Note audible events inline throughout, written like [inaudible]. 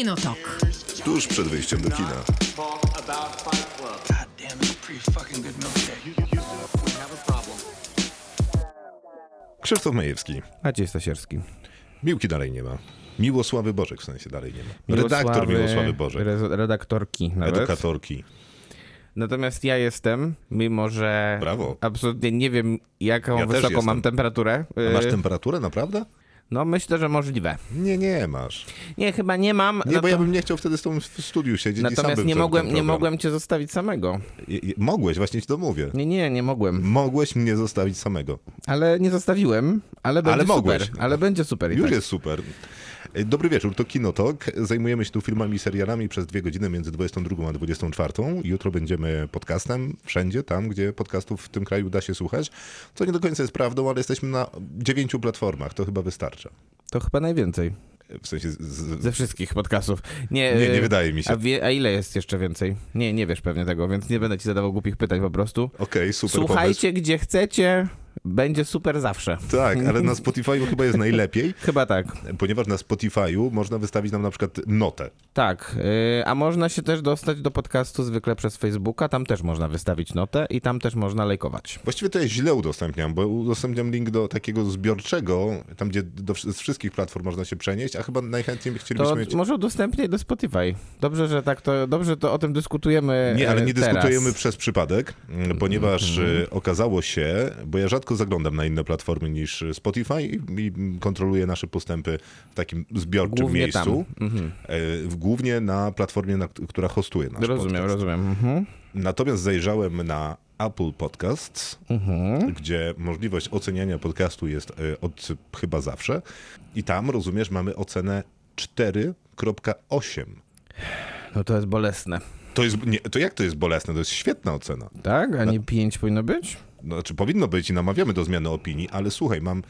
Kinotok. Tuż przed wyjściem do kina. Krzysztof Majewski. Maciej Stasierski. Miłki dalej nie ma. Miłosławy Bożek w sensie dalej nie ma. Redaktor Miłosławy Bożek. re- Redaktorki nawet. Edukatorki. Natomiast ja jestem, mimo że Brawo. absolutnie nie wiem, jaką Ja wysoką mam temperaturę. A masz Y, temperaturę, naprawdę? No myślę, że możliwe. Nie, nie masz. Nie, chyba nie mam. Nie, no bo ja to- bym nie chciał wtedy z tobą w studiu siedzieć Natomiast nie mogłem, nie mogłem cię zostawić samego. Mogłeś, właśnie ci to mówię. Nie, nie, nie mogłem. Mogłeś mnie zostawić samego. Ale nie zostawiłem, ale będzie Ale mogłeś. super. Ale będzie super Już tak. jest super. Dobry wieczór, to Kinotok. Zajmujemy się tu filmami i serialami przez dwie godziny między 22 a 24. Jutro będziemy podcastem wszędzie, tam gdzie podcastów w tym kraju da się słuchać. Co nie do końca jest prawdą, ale jesteśmy na dziewięciu platformach, to chyba wystarcza. To chyba najwięcej W sensie z, ze wszystkich podcastów. Nie, Nie, nie y, wydaje mi się. A, wie, a ile jest jeszcze więcej? Nie, nie wiesz pewnie tego, więc nie będę ci zadawał głupich pytań po prostu. Okej, super Słuchajcie, gdzie chcecie, będzie super zawsze. Tak, ale na Spotify'u chyba jest najlepiej, [laughs] Chyba tak. ponieważ na Spotify'u można wystawić nam na przykład notę. Tak, y, a można się też dostać do podcastu zwykle przez Facebooka, tam też można wystawić notę i tam też można lajkować. Właściwie to ja źle udostępniam, bo udostępniam link do takiego zbiorczego, tam gdzie do, z wszystkich platform można się przenieść, a chyba najchętniej chcielibyśmy To mieć... może udostępniaj do Spotify. Dobrze, że tak to, dobrze to o tym dyskutujemy Nie, ale e, nie teraz. dyskutujemy przez przypadek, m, ponieważ Mhm. e, okazało się, bo ja rzadko zaglądam na inne platformy niż Spotify i, kontroluję nasze postępy w takim zbiorczym Głównie miejscu. Mhm. E, Głównie na platformie, na, która hostuje nasz Rozumiem, podcast. rozumiem. Mhm. Natomiast zajrzałem na Apple Podcasts, Mhm. gdzie możliwość oceniania podcastu jest e, od chyba zawsze. I tam, rozumiesz, mamy ocenę 4.8. No to jest bolesne. To, jest, nie, to jak to jest bolesne? To jest świetna ocena. Tak? A nie 5 powinno być? No, Znaczy powinno być i namawiamy do zmiany opinii, ale słuchaj, mam...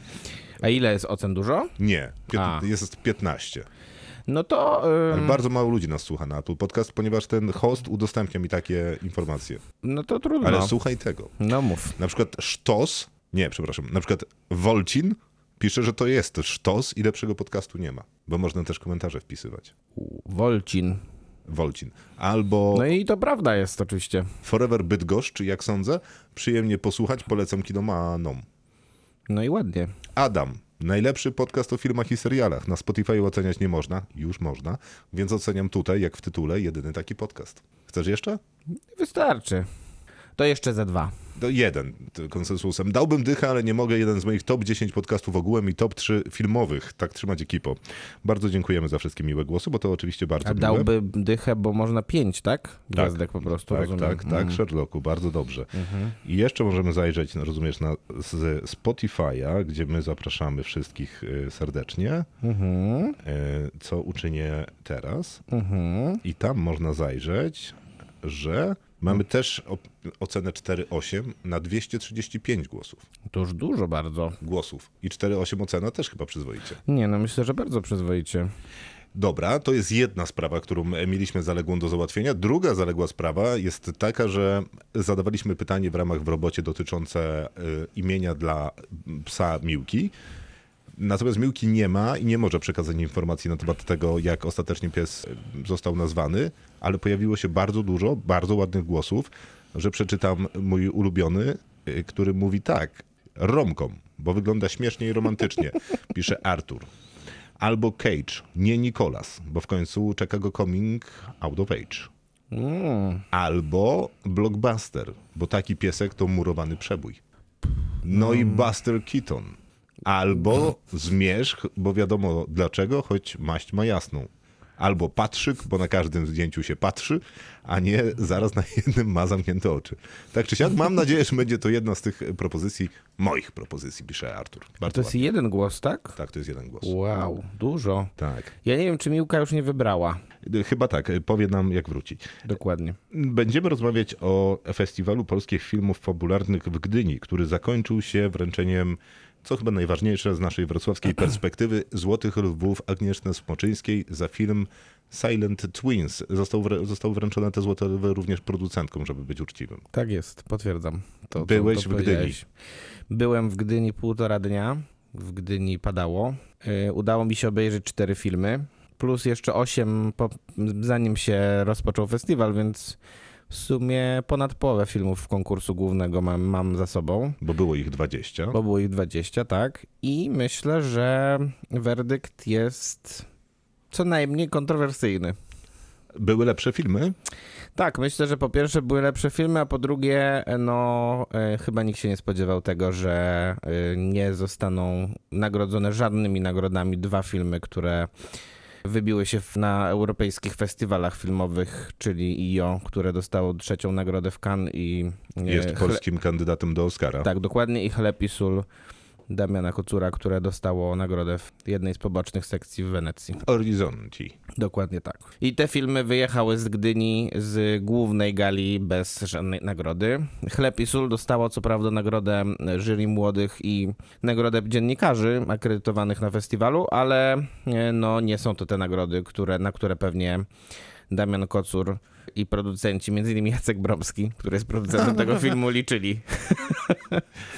A ile jest ocen dużo? Nie, pięt, jest 15. No to... Ale ym, bardzo mało ludzi nas słucha na Apple Podcast, ponieważ ten host udostępnia mi takie informacje. No to trudno. Ale słuchaj tego. No mów. Na przykład sztos, nie, przepraszam, na przykład Wolcin pisze, że to jest sztos i lepszego podcastu nie ma, bo można też komentarze wpisywać. Wolcin. Wolcin. Albo No i to prawda jest oczywiście. Forever Bydgoszcz, jak sądzę, przyjemnie posłuchać, polecam kinomanom. No i ładnie. Adam. Najlepszy podcast o filmach i serialach. Na Spotify oceniać nie można, już można, więc oceniam tutaj, jak w tytule, jedyny taki podcast. Chcesz jeszcze? Wystarczy. To jeszcze ze dwa. To jeden konsensusem. Dałbym dychę, ale nie mogę. Jeden z moich top 10 podcastów ogółem i top 3 filmowych. Tak trzymać ekipo. Bardzo dziękujemy za wszystkie miłe głosy, bo to oczywiście bardzo A miłe. dałby dychę, bo można pięć, tak? Gwiazdek po prostu, Tak, rozumiem. tak, tak, Sherlocku, bardzo dobrze. I jeszcze możemy zajrzeć, no, rozumiesz, na z Spotify'a, gdzie my zapraszamy wszystkich y, serdecznie, Mhm. y, co uczynię teraz. Mhm. I tam można zajrzeć, że mamy też ocenę 4,8 na 235 głosów. To już dużo bardzo. Głosów. I 4,8 ocena też chyba przyzwoicie. Nie, no myślę, że bardzo przyzwoicie. Dobra, to jest jedna sprawa, którą mieliśmy zaległą do załatwienia. Druga zaległa sprawa jest taka, że zadawaliśmy pytanie w ramach w robocie dotyczące y, imienia dla psa Miłki. Natomiast Miłki nie ma i nie może przekazać informacji na temat tego, jak ostatecznie pies y, został nazwany, ale pojawiło się bardzo dużo bardzo ładnych głosów, że przeczytam mój ulubiony, y, który mówi tak. Romkom, bo wygląda śmiesznie i romantycznie, [laughs] pisze Artur. Albo Cage, nie Nicolas, bo w końcu czeka go coming out of age. Mm. Albo Blockbuster, bo taki piesek to murowany przebój. No i Buster Keaton. Albo Zmierzch, bo wiadomo dlaczego, choć maść ma jasną. Albo Patrzyk, bo na każdym zdjęciu się patrzy, a nie zaraz na jednym ma zamknięte oczy. Tak czy siak, mam nadzieję, że będzie to jedna z tych propozycji, moich propozycji, pisze Artur. Bardzo To jest ładnie. jeden głos, tak? Tak, to jest jeden głos. Wow, dużo. Tak. Ja nie wiem, czy Miłka już nie wybrała. Chyba tak, powie nam jak wróci. Dokładnie. Będziemy rozmawiać o festiwalu polskich filmów fabularnych w Gdyni, który zakończył się wręczeniem, co chyba najważniejsze z naszej wrocławskiej perspektywy, Złotych Lwów Agnieszny Smoczyńskiej za film Silent Twins. Został, zostały wręczone te Złote Lwy również producentkom, żeby być uczciwym. Tak jest, potwierdzam. To, to- Byłeś to w Gdyni. Byłem w Gdyni półtora dnia. W Gdyni padało. Yy, udało mi się obejrzeć cztery filmy. plus jeszcze 8 po, zanim się rozpoczął festiwal, więc w sumie ponad połowę filmów konkursu głównego mam, mam za sobą, Bo było ich 20. bo było ich 20, tak. I myślę, że werdykt jest co najmniej kontrowersyjny. Były lepsze filmy? Tak, myślę, że po pierwsze były lepsze filmy, a po drugie, no e, chyba nikt się nie spodziewał tego, że e, nie zostaną nagrodzone żadnymi nagrodami dwa filmy, które wybiły się na europejskich festiwalach filmowych, czyli IO, które dostało trzecią nagrodę w Cannes i e, Jest polskim kandydatem do Oscara. tak, dokładnie i Chleb i Sól Damiana Kocura, które dostało nagrodę w jednej z pobocznych sekcji w Wenecji. Horizonti. Dokładnie tak. I te filmy wyjechały z Gdyni z głównej gali bez żadnej nagrody. Chleb i Sól dostało co prawda nagrodę jury młodych i nagrodę dziennikarzy akredytowanych na festiwalu, ale e, no, nie są to te nagrody, które, na które pewnie Damian Kocur i producenci, między innymi Jacek Bromski, który jest producentem tego [laughs] filmu, liczyli.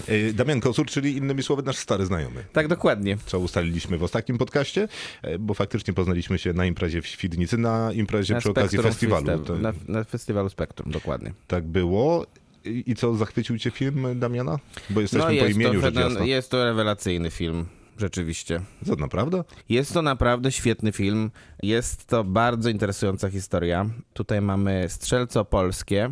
E, Damian Kosur, czyli innymi słowy nasz stary znajomy. Tak, dokładnie. Co ustaliliśmy w ostatnim podcaście, e, bo faktycznie poznaliśmy się na imprezie w Świdnicy, na imprezie Na przy okazji festiwalu. To, Na, na festiwalu Spektrum, dokładnie. tak było. I i co, zachwycił cię film Damiana? Bo jesteśmy po No, jest, imieniu, to, rzecz jasna. jest to rewelacyjny film, rzeczywiście. Co, naprawdę? Jest to naprawdę świetny film. Jest to bardzo interesująca historia. Tutaj mamy strzelce opolskie,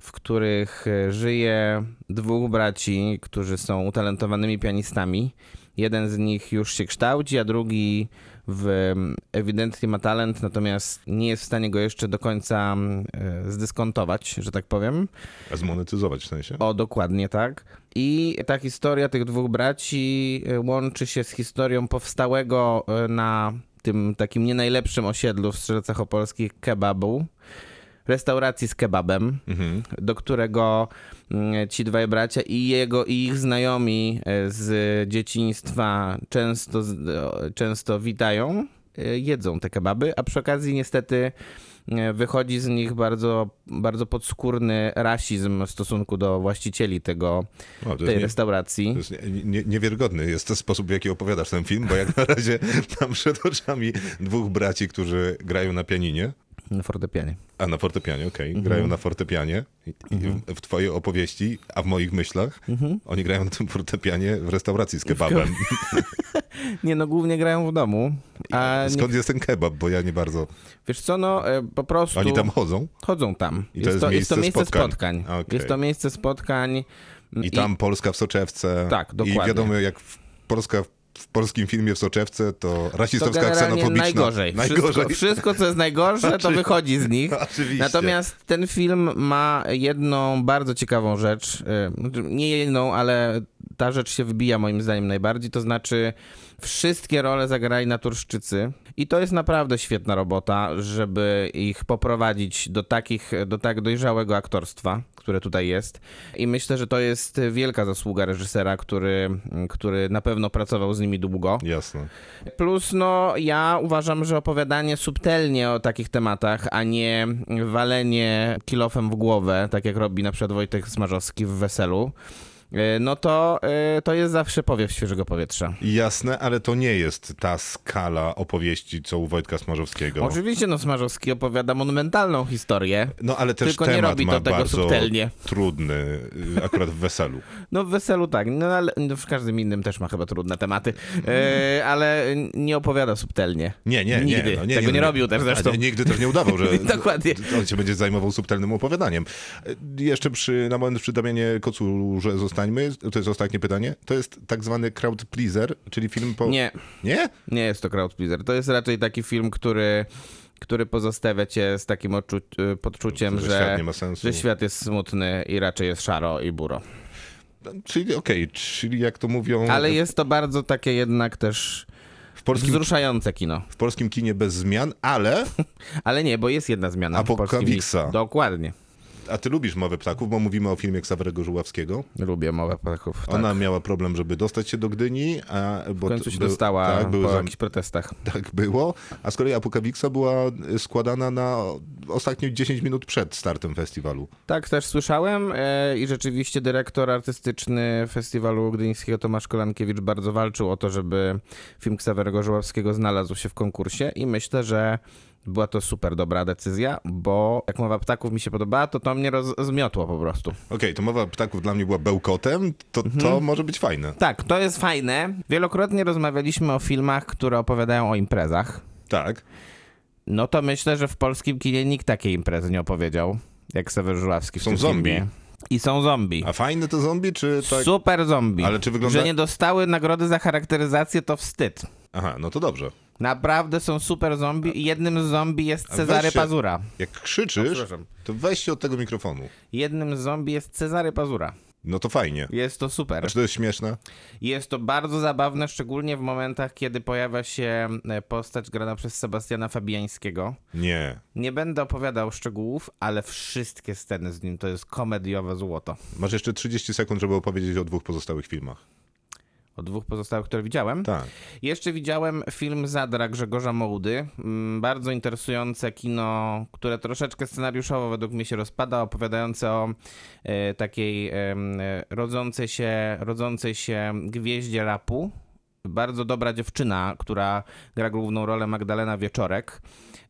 w których e, żyje dwóch braci, którzy są utalentowanymi pianistami. Jeden z nich już się kształci, a drugi w, ewidentnie ma talent, natomiast nie jest w stanie go jeszcze do końca e, zdyskontować, że tak powiem. A zmonetyzować w sensie? O, dokładnie tak. I ta historia tych dwóch braci e, łączy się z historią powstałego e, na tym takim nie najlepszym osiedlu w Strzelcach Opolskich kebabu, restauracji z kebabem, Mhm. do którego mm, ci dwaj bracia i jego i ich znajomi e, z dzieciństwa często, e, często witają, e, jedzą te kebaby, a przy okazji niestety wychodzi z nich bardzo, bardzo podskórny rasizm w stosunku do właścicieli tego, O, tej nie, restauracji. to jest nie, nie, niewiarygodny jest to sposób, w jaki opowiadasz ten film, bo jak na razie [laughs] mam przed oczami dwóch braci, którzy grają na pianinie, Na fortepianie. a na fortepianie, okej, Mhm. grają na fortepianie i, i w, w twojej opowieści, a w moich myślach, Mhm. oni grają na tym fortepianie w restauracji z kebabem. [laughs] Nie no, głównie grają w domu. A nie, Skąd jest ten kebab, bo ja nie bardzo... wiesz co, no e, po prostu... Oni tam chodzą Chodzą tam. I to jest miejsce miejsce spotkań. spotkań. Okej. Jest to miejsce spotkań. i tam Polska w soczewce. Tak, I dokładnie. wiadomo, jak Polska w- polskim filmie w soczewce, to To rasistowska, generalnie ksenofobiczna. najgorzej. Wszystko, wszystko, co jest najgorsze, to wychodzi z nich. [laughs] Oczywiście. Natomiast ten film ma jedną bardzo ciekawą rzecz. y, Nie jedną, ale ta rzecz się wybija moim zdaniem najbardziej. To znaczy, wszystkie role zagrali naturszczycy. I to jest naprawdę świetna robota, żeby ich poprowadzić do takich, do tak dojrzałego aktorstwa, które tutaj jest. I myślę, że to jest wielka zasługa reżysera, który, który na pewno pracował z nimi długo. Jasne. Plus, no, ja uważam, że opowiadanie subtelnie o takich tematach, a nie walenie kilofem w głowę, tak jak robi na przykład Wojtek Smarzowski w Weselu, no to, y, to jest zawsze powiew świeżego powietrza. Jasne, ale to nie jest ta skala opowieści, co u Wojtka Smarzowskiego. Oczywiście, no, Smarzowski opowiada monumentalną historię, No ale też Tylko nie temat robi ma tego bardzo subtelnie. trudny, y, akurat w weselu. [laughs] No w Weselu tak, no ale no, w każdym innym też ma chyba trudne tematy, y, ale nie opowiada subtelnie. Nie, nie, nie. Nigdy. No, nie Tego nie robił też zresztą. nie, nigdy też nie udawał, że [laughs] Dokładnie. on się będzie zajmował subtelnym opowiadaniem. Y, Jeszcze przy, na moment przy Damianie Kocurze To jest ostatnie pytanie. To jest tak zwany crowd pleaser, czyli film po... Nie, Nie? Nie jest to crowd pleaser. To jest raczej taki film, który, który pozostawia cię z takim y, podczuciem, Że że, świat nie ma sensu. że świat jest smutny i raczej jest szaro i buro. Czyli okej, czyli jak to mówią Ale jest to bardzo takie jednak też w polskim, wzruszające kino. w polskim kinie bez zmian, ale... [laughs] Ale nie, bo jest jedna zmiana. w polskim Apokaliksa. kinie. Dokładnie. A ty lubisz Mowę Ptaków, bo mówimy o filmie Ksawerego Żuławskiego. Lubię mowę ptaków. Tak. Ona miała problem, żeby dostać się do Gdyni, a bo w końcu się był- dostała tak, po zam- jakichś protestach. tak było, a z kolei Apokawiksa była składana na ostatnio 10 minut przed startem festiwalu. Tak, też słyszałem e, i rzeczywiście dyrektor artystyczny festiwalu gdyńskiego Tomasz Kolankiewicz bardzo walczył o to, żeby film Ksawerego Żuławskiego znalazł się w konkursie i myślę, że była to super dobra decyzja, bo jak mowa ptaków mi się podobała, to to mnie roz- zmiotło po prostu. Okej, to mowa ptaków dla mnie była bełkotem, to to Mhm. może być fajne. Tak, to jest fajne. Wielokrotnie rozmawialiśmy o filmach, które opowiadają o imprezach. Tak. No to myślę, że w polskim kinie nikt takiej imprezy nie opowiedział, jak Sewer Żuławski w Są zombie. filmie. I są zombie. A fajne to zombie, czy tak? Super zombie. Ale czy wygląda- Że nie dostały nagrody za charakteryzację, to wstyd. Aha, no to dobrze. Naprawdę są super zombie i jednym z zombie jest A Cezary weź się- Pazura. Jak krzyczysz, przepraszam. to weź się od tego mikrofonu. Jednym z zombie jest Cezary Pazura. No to fajnie. Jest to super. A czy to jest śmieszne? Jest to bardzo zabawne, szczególnie w momentach, kiedy pojawia się e, postać grana przez Sebastiana Fabiańskiego. Nie. Nie będę opowiadał szczegółów, ale wszystkie sceny z nim to jest komediowe złoto. Masz jeszcze 30 sekund, żeby opowiedzieć o dwóch pozostałych filmach. O dwóch pozostałych, które widziałem. Tak. Jeszcze widziałem film Zadra Grzegorza Mołdy. Mm, Bardzo interesujące kino, które troszeczkę scenariuszowo według mnie się rozpada, opowiadające o e, takiej e, rodzącej, się, rodzącej się gwieździe rapu. Bardzo dobra dziewczyna, która gra główną rolę Magdalena Wieczorek.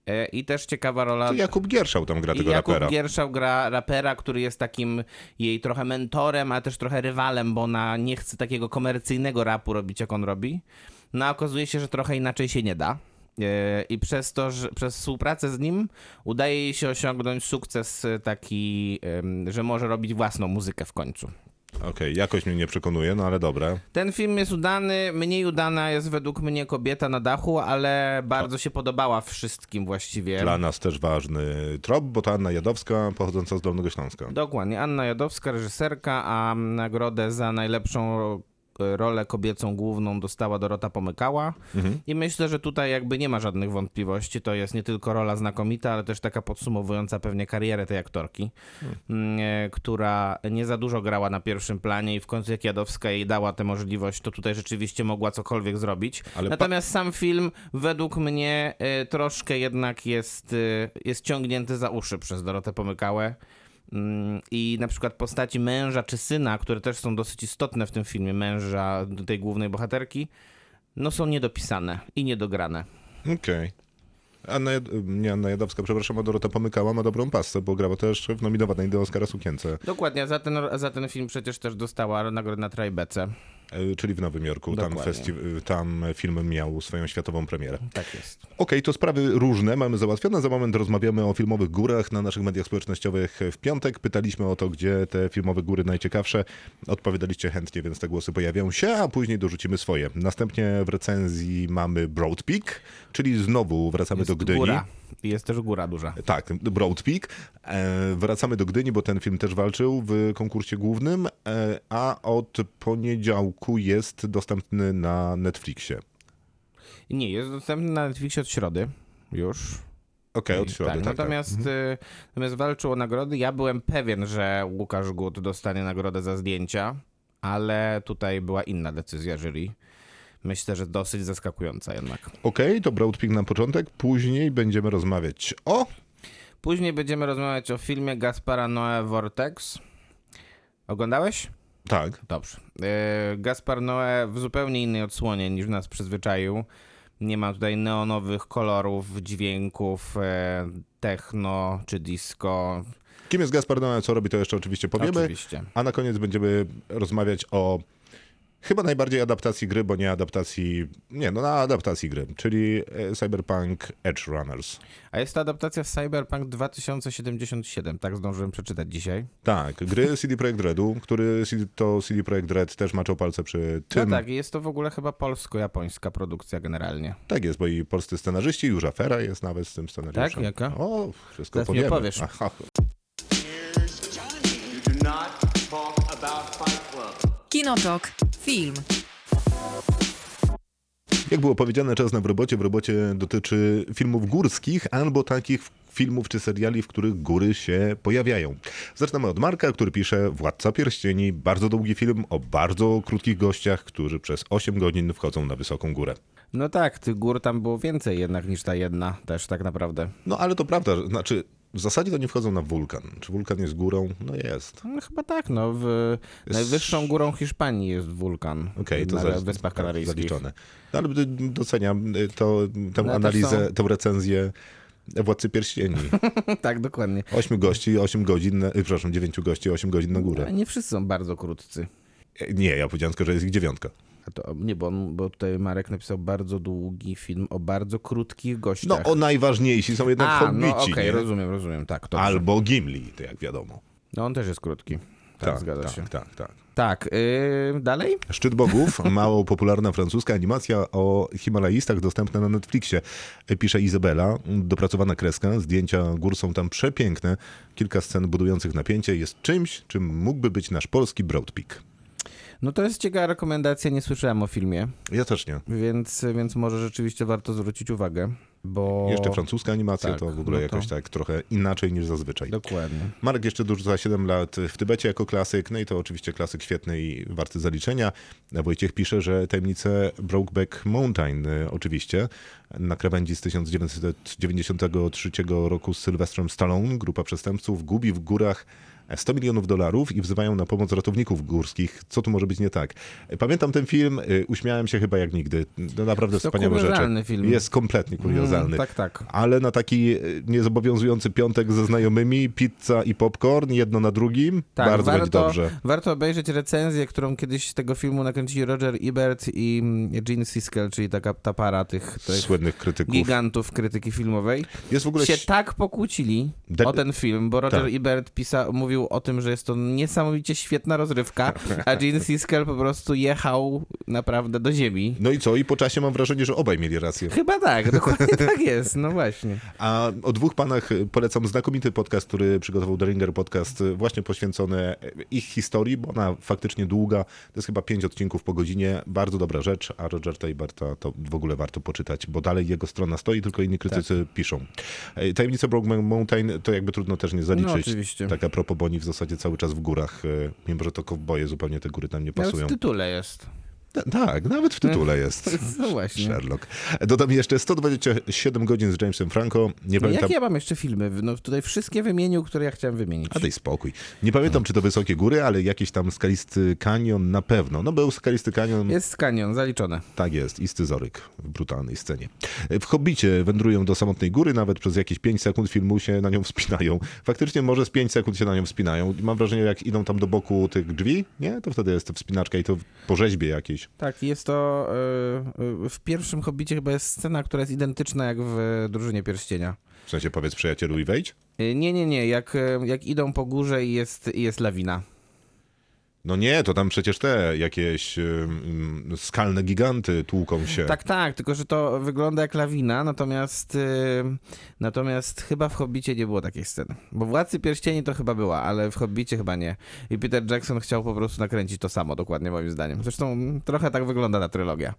E, I też ciekawa rola. To Jakub Gierszał tam gra tego Jakub rapera. Gierszał gra rapera, który jest takim jej trochę mentorem, ale też trochę rywalem, bo ona nie chce takiego komercyjnego rapu robić, jak on robi. No a okazuje się, że trochę inaczej się nie da. E, I przez to, że przez współpracę z nim udaje jej się osiągnąć sukces taki, że może robić własną muzykę w końcu. Okej, jakoś mnie nie przekonuje, no ale dobra. Ten film jest udany, mniej udana jest według mnie kobieta na dachu, ale bardzo się podobała wszystkim właściwie. Dla nas też ważny trop, bo to Anna Jadowska, pochodząca z Dolnego Śląska. Dokładnie. Anna Jadowska, reżyserka, a nagrodę za najlepszą rolę kobiecą główną dostała Dorota Pomykała. I myślę, że tutaj jakby nie ma żadnych wątpliwości. To jest nie tylko rola znakomita, ale też taka podsumowująca pewnie karierę tej aktorki, e, która nie za dużo grała na pierwszym planie i w końcu jak Jadowska jej dała tę możliwość, to tutaj rzeczywiście mogła cokolwiek zrobić. Ale Natomiast sam film według mnie e, troszkę jednak jest, e, jest ciągnięty za uszy przez Dorotę Pomykałę. Mm, I na przykład postaci męża czy syna, które też są dosyć istotne w tym filmie, męża tej głównej bohaterki, no są niedopisane i niedograne. Okej. Anna, Jad- nie Anna Jadowska, przepraszam, a Dorota Pomykała ma dobrą pasę, bo grała też w nominowanej do Oscara sukience, Dokładnie, za ten, za ten film przecież też dostała nagrodę na Trajbece. E, czyli w Nowym Jorku. Tam, festi- tam film miał swoją światową premierę. Tak jest. Okej, to sprawy różne mamy załatwione. Za moment rozmawiamy o filmowych górach na naszych mediach społecznościowych w piątek. Pytaliśmy o to, gdzie te filmowe góry najciekawsze. Odpowiadaliście chętnie, więc te głosy pojawią się, a później dorzucimy swoje. Następnie w recenzji mamy Broad Peak, czyli znowu wracamy Jest do Gdyni. góra. Jest też góra duża. Tak, Broad Peak. E, wracamy do Gdyni, bo ten film też walczył w konkursie głównym, e, a od poniedziałku jest dostępny na Netflixie. Nie, jest dostępny na Netflixie od środy już. Okej, od środy. tak, Tak, tak. natomiast, y, natomiast walczył o nagrody. Ja byłem pewien, że Łukasz Gut dostanie nagrodę za zdjęcia, ale tutaj była inna decyzja jury. Myślę, że dosyć zaskakująca jednak. Okej, to Broad Peak na początek, później będziemy rozmawiać o... Później będziemy rozmawiać o filmie Gaspara Noé Vortex. Oglądałeś? Tak, Dobrze. E, Gaspar Noé w zupełnie innej odsłonie niż nas przyzwyczaił. Nie ma tutaj neonowych kolorów, dźwięków, e, techno czy disco. kim jest Gaspar Noé, co robi, to jeszcze oczywiście powiemy. Oczywiście. A na koniec będziemy rozmawiać o chyba najbardziej adaptacji gry, bo nie adaptacji... Nie, no na adaptacji gry, czyli e, Cyberpunk Edge Runners. A jest to adaptacja z Cyberpunk 2077, tak zdążyłem przeczytać dzisiaj. Tak, gry [laughs] CD Projekt Redu, który to CD Projekt Red też maczał palce przy tym. No tak, i jest to w ogóle chyba polsko-japońska produkcja generalnie. Tak jest, bo i polscy scenarzyści, już afera jest nawet z tym scenariuszem. Tak? Jaka? O, wszystko Zaraz mi powiemy. opowiesz. Aha. Kinotok. Film. Jak było powiedziane, czas na w robocie. W robocie dotyczy filmów górskich albo takich filmów czy seriali, w których góry się pojawiają. Zaczynamy od Marka, który pisze Władca Pierścieni, bardzo długi film o bardzo krótkich gościach, którzy przez 8 godzin wchodzą na wysoką górę. No tak, tych gór tam było więcej jednak niż ta jedna też tak naprawdę. No ale to prawda, znaczy W zasadzie to nie wchodzą na wulkan. Czy wulkan jest górą? No jest. No chyba tak, no. W najwyższą górą Hiszpanii jest wulkan. Okej, to na za- Wyspach tak, Kanaryjskich. Zaliczone. No, ale doceniam y, to, tę No, też analizę, są- tę recenzję Władcy Pierścieni. [laughs] tak, dokładnie. Ośmiu gości, osiem godzin, na, y, przepraszam, dziewięciu gości, osiem godzin na Ale górę. nie wszyscy są bardzo krótcy. E, Nie, ja powiedziałem tylko, że jest ich dziewiątka. To, nie, bo, on, bo tutaj Marek napisał bardzo długi film o bardzo krótkich No, gościach. o najważniejsi są jednak A, hobbici, no okej, nie? rozumiem, rozumiem, tak. Dobrze. Albo Gimli, to jak wiadomo. No on też jest krótki. Tak, zgadza tak, się. tak, tak. Tak, yy, dalej? Szczyt Bogów, [laughs] mało popularna francuska animacja o Himalajistach dostępna na Netflixie. Pisze Izabela, dopracowana kreska, zdjęcia gór są tam przepiękne. Kilka scen budujących napięcie jest czymś, czym mógłby być nasz polski Broad Peak. No to jest ciekawa rekomendacja, nie słyszałem o filmie, Ja też nie. więc, więc może rzeczywiście warto zwrócić uwagę, bo... Jeszcze francuska animacja tak, to w ogóle no to- jakoś tak trochę inaczej niż zazwyczaj. Dokładnie. Marek jeszcze dorzuca 7 lat w Tybecie jako klasyk, no i to oczywiście klasyk świetny i warty zaliczenia. Wojciech pisze, że tajemnice Brokeback Mountain y, oczywiście na krawędzi z 1993 roku z Sylwestrem Stallone grupa przestępców gubi w górach 100 milionów dolarów i wzywają na pomoc ratowników górskich. Co tu może być nie tak? Pamiętam ten film, y, uśmiałem się chyba jak nigdy. To naprawdę To wspaniałe rzeczy. kuriozalny film. Jest kompletnie kuriozalny. Mm, tak, tak. Ale na taki e, niezobowiązujący piątek ze znajomymi, pizza i popcorn, jedno na drugim, Tak, bardzo warto, będzie dobrze. Warto obejrzeć recenzję, którą kiedyś z tego filmu nakręcili Roger Ebert i mm, Gene Siskel, czyli taka ta para tych, tych Słynnych krytyków. gigantów krytyki filmowej. Jest w ogóle... się tak pokłócili De- o ten film, bo Roger Tak. Ebert pisa, mówił o tym, że jest to niesamowicie świetna rozrywka, a Gene Siskel po prostu jechał naprawdę do ziemi. No i co? I po czasie mam wrażenie, że obaj mieli rację. Chyba tak, dokładnie tak jest, no właśnie. A o dwóch panach polecam znakomity podcast, który przygotował The Ringer Podcast, właśnie poświęcony ich historii, bo ona faktycznie długa. To jest chyba pięć odcinków po godzinie. Bardzo dobra rzecz, a Rogerta Eberta to w ogóle warto poczytać, bo dalej jego strona stoi, tylko inni krytycy piszą. E, Tajemnica Brokeback Mountain to jakby trudno też nie zaliczyć. No, oczywiście. Tak a propos, bo oni w zasadzie cały czas w górach, e, mimo że to kowboje zupełnie te góry tam nie Nawet pasują. w tytule jest. Ta- Tak, nawet w tytule [laughs] jest. No właśnie. Sherlock. Dodam jeszcze 127 godzin z Jamesem Franco. Nie No pamiętam. jakie ja mam jeszcze filmy? No tutaj wszystkie wymienił, które ja chciałem wymienić. A daj spokój. Nie pamiętam, czy to wysokie góry, ale jakiś tam skalisty kanion na pewno. No był skalisty kanion, Jest kanion, zaliczone. tak jest, i scyzoryk w brutalnej scenie. W Hobbicie wędrują do samotnej góry, nawet przez jakieś 5 sekund filmu się na nią wspinają. Faktycznie może z 5 sekund się na nią wspinają. Mam wrażenie, jak idą tam do boku tych drzwi, nie? To wtedy jest wspinaczka i to po rzeźbie jakiejś. Tak, jest to y, y, w pierwszym Hobbicie chyba jest scena, która jest identyczna jak w Drużynie Pierścienia. W sensie powiedz przyjacielu i wejdź. Y, Nie, nie, nie, jak, jak idą po górze i jest, i jest lawina. No nie, to tam przecież te jakieś skalne giganty tłuką się. Tak, tak, tylko że to wygląda jak lawina, natomiast y, natomiast chyba w Hobbicie nie było takiej sceny. Bo Władcy Pierścieni to chyba była, ale w Hobbicie chyba nie. I Peter Jackson chciał po prostu nakręcić to samo, dokładnie moim zdaniem. Zresztą mm, trochę tak wygląda ta trylogia.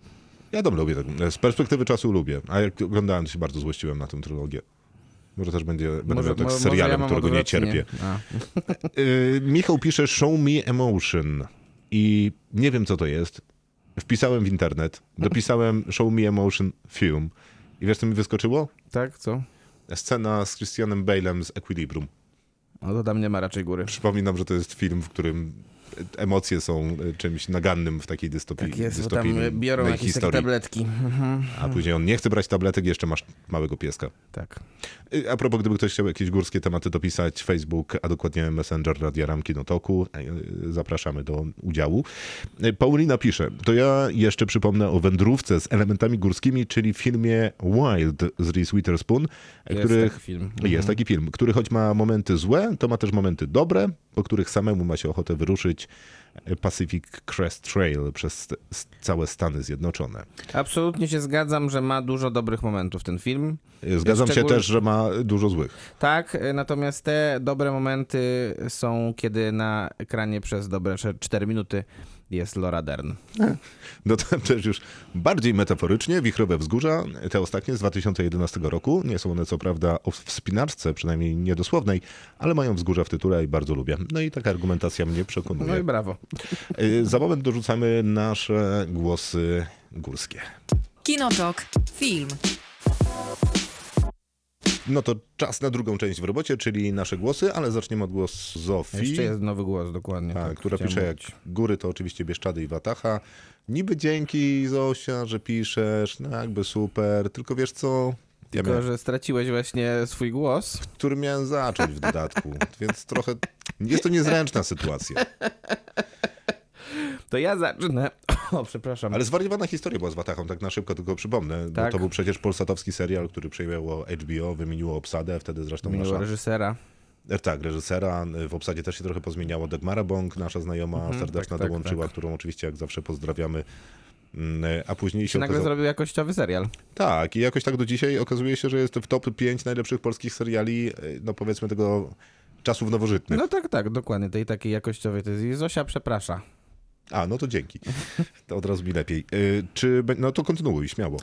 Ja tam lubię, tak, z perspektywy czasu lubię, a jak oglądałem, to się bardzo złościłem na tę trylogię. Może też będzie, będę miał tak z serialem, mam którego nie cierpię. Yy, [laughs] Michał pisze Show Me Emotion i nie wiem, co to jest. Wpisałem w internet, dopisałem Show Me Emotion film i wiesz, co mi wyskoczyło? Tak, co? Scena z Christianem Bale'em z Equilibrium. No to tam nie ma raczej góry. Przypominam, że to jest film, w którym emocje są y, czymś nagannym w takiej dystopii, Tak jest, bo tam biorą jakieś tabletki. Mhm, A później on nie chce brać tabletek, jeszcze masz małego pieska. tak. Y, A propos, gdyby ktoś chciał jakieś górskie tematy dopisać, Facebook, a dokładnie Messenger Radia Ramki Notoku, y, zapraszamy do udziału. Paulina pisze, to ja jeszcze przypomnę o wędrówce z elementami górskimi, czyli filmie Wild z Reese Witherspoon, Jest taki film. Mhm. Jest taki film, który choć ma momenty złe, to ma też momenty dobre, po których samemu ma się ochotę wyruszyć Pacific Crest Trail przez całe Stany Zjednoczone. Absolutnie się zgadzam, że ma dużo dobrych momentów ten film. Zgadzam się też, że ma dużo złych. Tak, y, natomiast te dobre momenty są, kiedy na ekranie przez dobre 4 minuty jest Laura Dern. No to [laughs] też już bardziej metaforycznie, wichrowe wzgórza, te ostatnie z 2011 roku. Nie są one co prawda o wspinaczce, przynajmniej niedosłownej, ale mają wzgórza w tytule i bardzo lubię. No i taka argumentacja mnie No i przekonuje. brawo. Y, Za moment dorzucamy nasze głosy górskie. Kinotok. Film. No to czas na drugą część w robocie, czyli nasze głosy, ale zaczniemy od głosu Zofii. Jeszcze jest nowy głos, dokładnie. Tak, która chciałem pisze jak mówić. góry to oczywiście Bieszczady i Watacha. Niby dzięki Zosia, że piszesz, no jakby super, tylko wiesz co, ja Tylko, miałem, że straciłeś właśnie swój głos. który miałem zacząć w dodatku, więc trochę jest to niezręczna sytuacja. [laughs] To ja zacznę. [coughs] O, przepraszam. Ale zwariowana historia była z Watachą, tak na szybko tylko przypomnę, Tak. to był przecież polsatowski serial, który przejęło HBO, wymieniło obsadę, wtedy zresztą Minęło nasza... reżysera. E, Tak, reżysera. W obsadzie też się trochę pozmieniało. Dagmara Bąk, nasza znajoma serdeczna, tak, tak, dołączyła, tak. którą oczywiście jak zawsze pozdrawiamy. Mm, A później się Nagle okazało... zrobił jakościowy serial. Tak, i jakoś tak do dzisiaj okazuje się, że jest w top 5 najlepszych polskich seriali, e, no powiedzmy tego czasów nowożytnych. No tak, tak, dokładnie. Tej takiej jakościowej. To jest Zosia przeprasza. A, no to dzięki. To od razu mi lepiej. Y, Czy, no to kontynuuj, śmiało.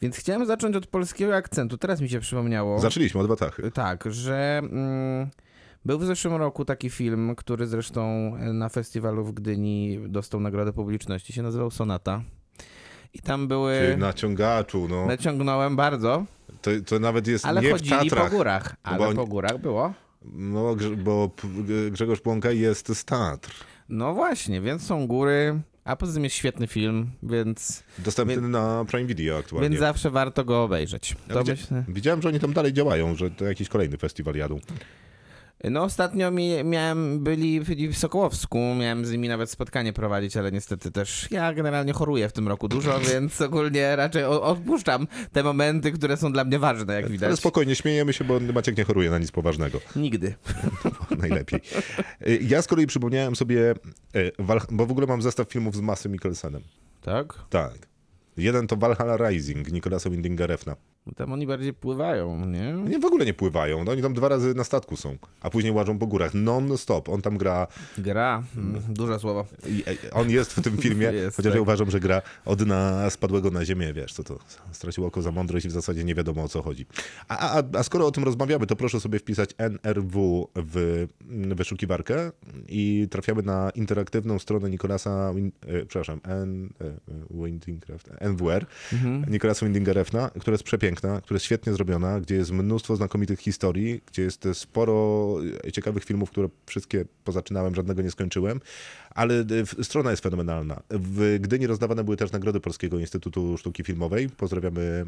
Więc chciałem zacząć od polskiego akcentu. Teraz mi się przypomniało. Zaczęliśmy od Watachy. Tak, że mm, był w zeszłym roku taki film, który zresztą na festiwalu w Gdyni dostał nagrodę publiczności. Się nazywał Sonata. I tam były... Ty na ciągaczu, no. Naciągnąłem bardzo, To, to nawet jest ale nie w chodzili po Tatrach. górach. Ale oni- po górach było. No, bo Grzegorz Płonka jest z Tatr. No właśnie, więc są góry, a poza tym jest świetny film, więc, Dostępny na Prime Video aktualnie. więc zawsze warto go obejrzeć. Ja widzia- myślę... Widziałem, że oni tam dalej działają, że to jakiś kolejny festiwal jadą. No ostatnio mi, miałem, byli, w Sokołowsku, miałem z nimi nawet spotkanie prowadzić, ale niestety też ja generalnie choruję w tym roku dużo, [laughs] więc ogólnie raczej odpuszczam te momenty, które są dla mnie ważne, jak Ale widać. spokojnie, śmiejemy się, bo Maciek nie choruje na nic poważnego. Nigdy. [laughs] Najlepiej. Y, Ja z kolei przypomniałem sobie, y, bo w ogóle mam zestaw filmów z Masem Mikkelsenem. Tak? Tak. Jeden to Valhalla Rising, Nikolasa Windinga Refna. Tam oni bardziej pływają, nie? Nie, w ogóle nie pływają, no oni tam dwa razy na statku są, a później łażą po górach non-stop. On tam gra, Gra, mm, duże słowo. e, on jest w tym [laughs] filmie, Jest, chociaż ja tak. uważam, że gra od na spadłego na ziemię, wiesz, co to stracił oko za mądrość i w zasadzie nie wiadomo o co chodzi. A, a, a skoro o tym rozmawiamy, to proszę sobie wpisać NRW w wyszukiwarkę i trafiamy na interaktywną stronę Nikolasa, Win, e, przepraszam, N, e, NWR, Nikolasa Windinga Refna, która jest przepiękna, która jest świetnie zrobiona, gdzie jest mnóstwo znakomitych historii, gdzie jest sporo e, ciekawych filmów, które wszystkie pozaczynałem, żadnego nie skończyłem, ale e, strona jest fenomenalna. W Gdyni rozdawane były też nagrody Polskiego Instytutu Sztuki Filmowej. Pozdrawiamy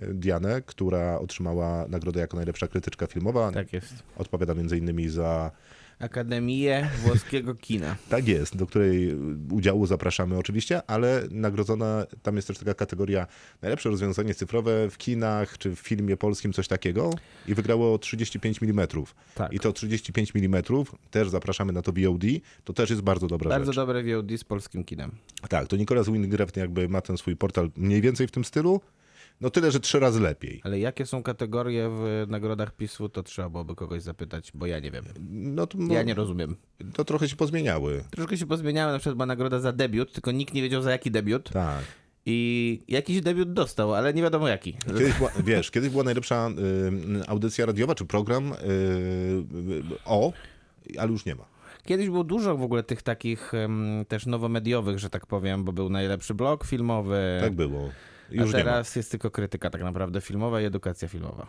e, Dianę, która otrzymała nagrodę jako najlepsza krytyczka filmowa. Tak jest. Odpowiada między innymi za Akademię Włoskiego Kina. [laughs] tak jest, do której udziału zapraszamy oczywiście, ale nagrodzona, tam jest też taka kategoria najlepsze rozwiązanie cyfrowe w kinach czy w filmie polskim, coś takiego i wygrało 35 mm. Tak. I to 35 mm, też zapraszamy na to VOD, to też jest bardzo dobra Bardzo rzecz. dobre VOD z polskim kinem. Tak, to Nicolas Winding jakby ma ten swój portal mniej więcej w tym stylu, no tyle, że trzy razy lepiej. Ale jakie są kategorie w nagrodach PiSu, to trzeba byłoby kogoś zapytać, bo ja nie wiem. No to, Ja nie rozumiem. to trochę się pozmieniały. Troszkę się pozmieniały, na przykład była nagroda za debiut, tylko nikt nie wiedział za jaki debiut. Tak. I jakiś debiut dostał, ale nie wiadomo jaki. Kiedyś była, wiesz, kiedyś była najlepsza y, audycja radiowa czy program y, o, ale już nie ma. Kiedyś było dużo w ogóle tych takich em, też nowomediowych, że tak powiem, bo był najlepszy blog filmowy. Tak było. Już a teraz jest tylko krytyka tak naprawdę filmowa i edukacja filmowa.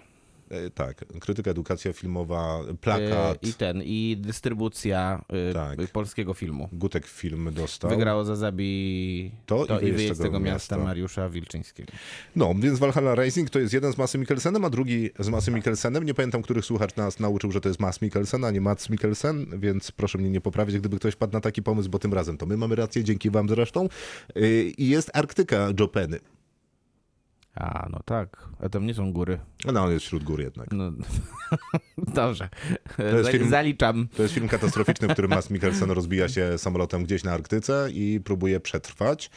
E, Tak, krytyka, edukacja filmowa, plakat, Y, I ten, i dystrybucja y, Tak. y, polskiego filmu. Gutek film dostał. Wygrało za Zabi To to, i wyjazd z tego miasta, miasta. Mariusza Wilczyńskiego. No, więc Valhalla Rising to jest jeden z Masy Mikkelsenem, a drugi z Masy Mikkelsenem. Nie pamiętam, których słuchacz nas nauczył, że to jest Mas Mikkelsen, a nie Mats Mikkelsen, więc proszę mnie nie poprawić, gdyby ktoś padł na taki pomysł, bo tym razem to my mamy rację, dzięki wam zresztą. Yy, I jest Arktyka Jopeny. A, no tak. A tam nie są góry. No, on jest wśród gór jednak. No, [laughs] dobrze. jest Za- film- Zaliczam. To jest film katastroficzny, w którym Mats Mikkelsen rozbija się samolotem gdzieś na Arktyce i próbuje przetrwać.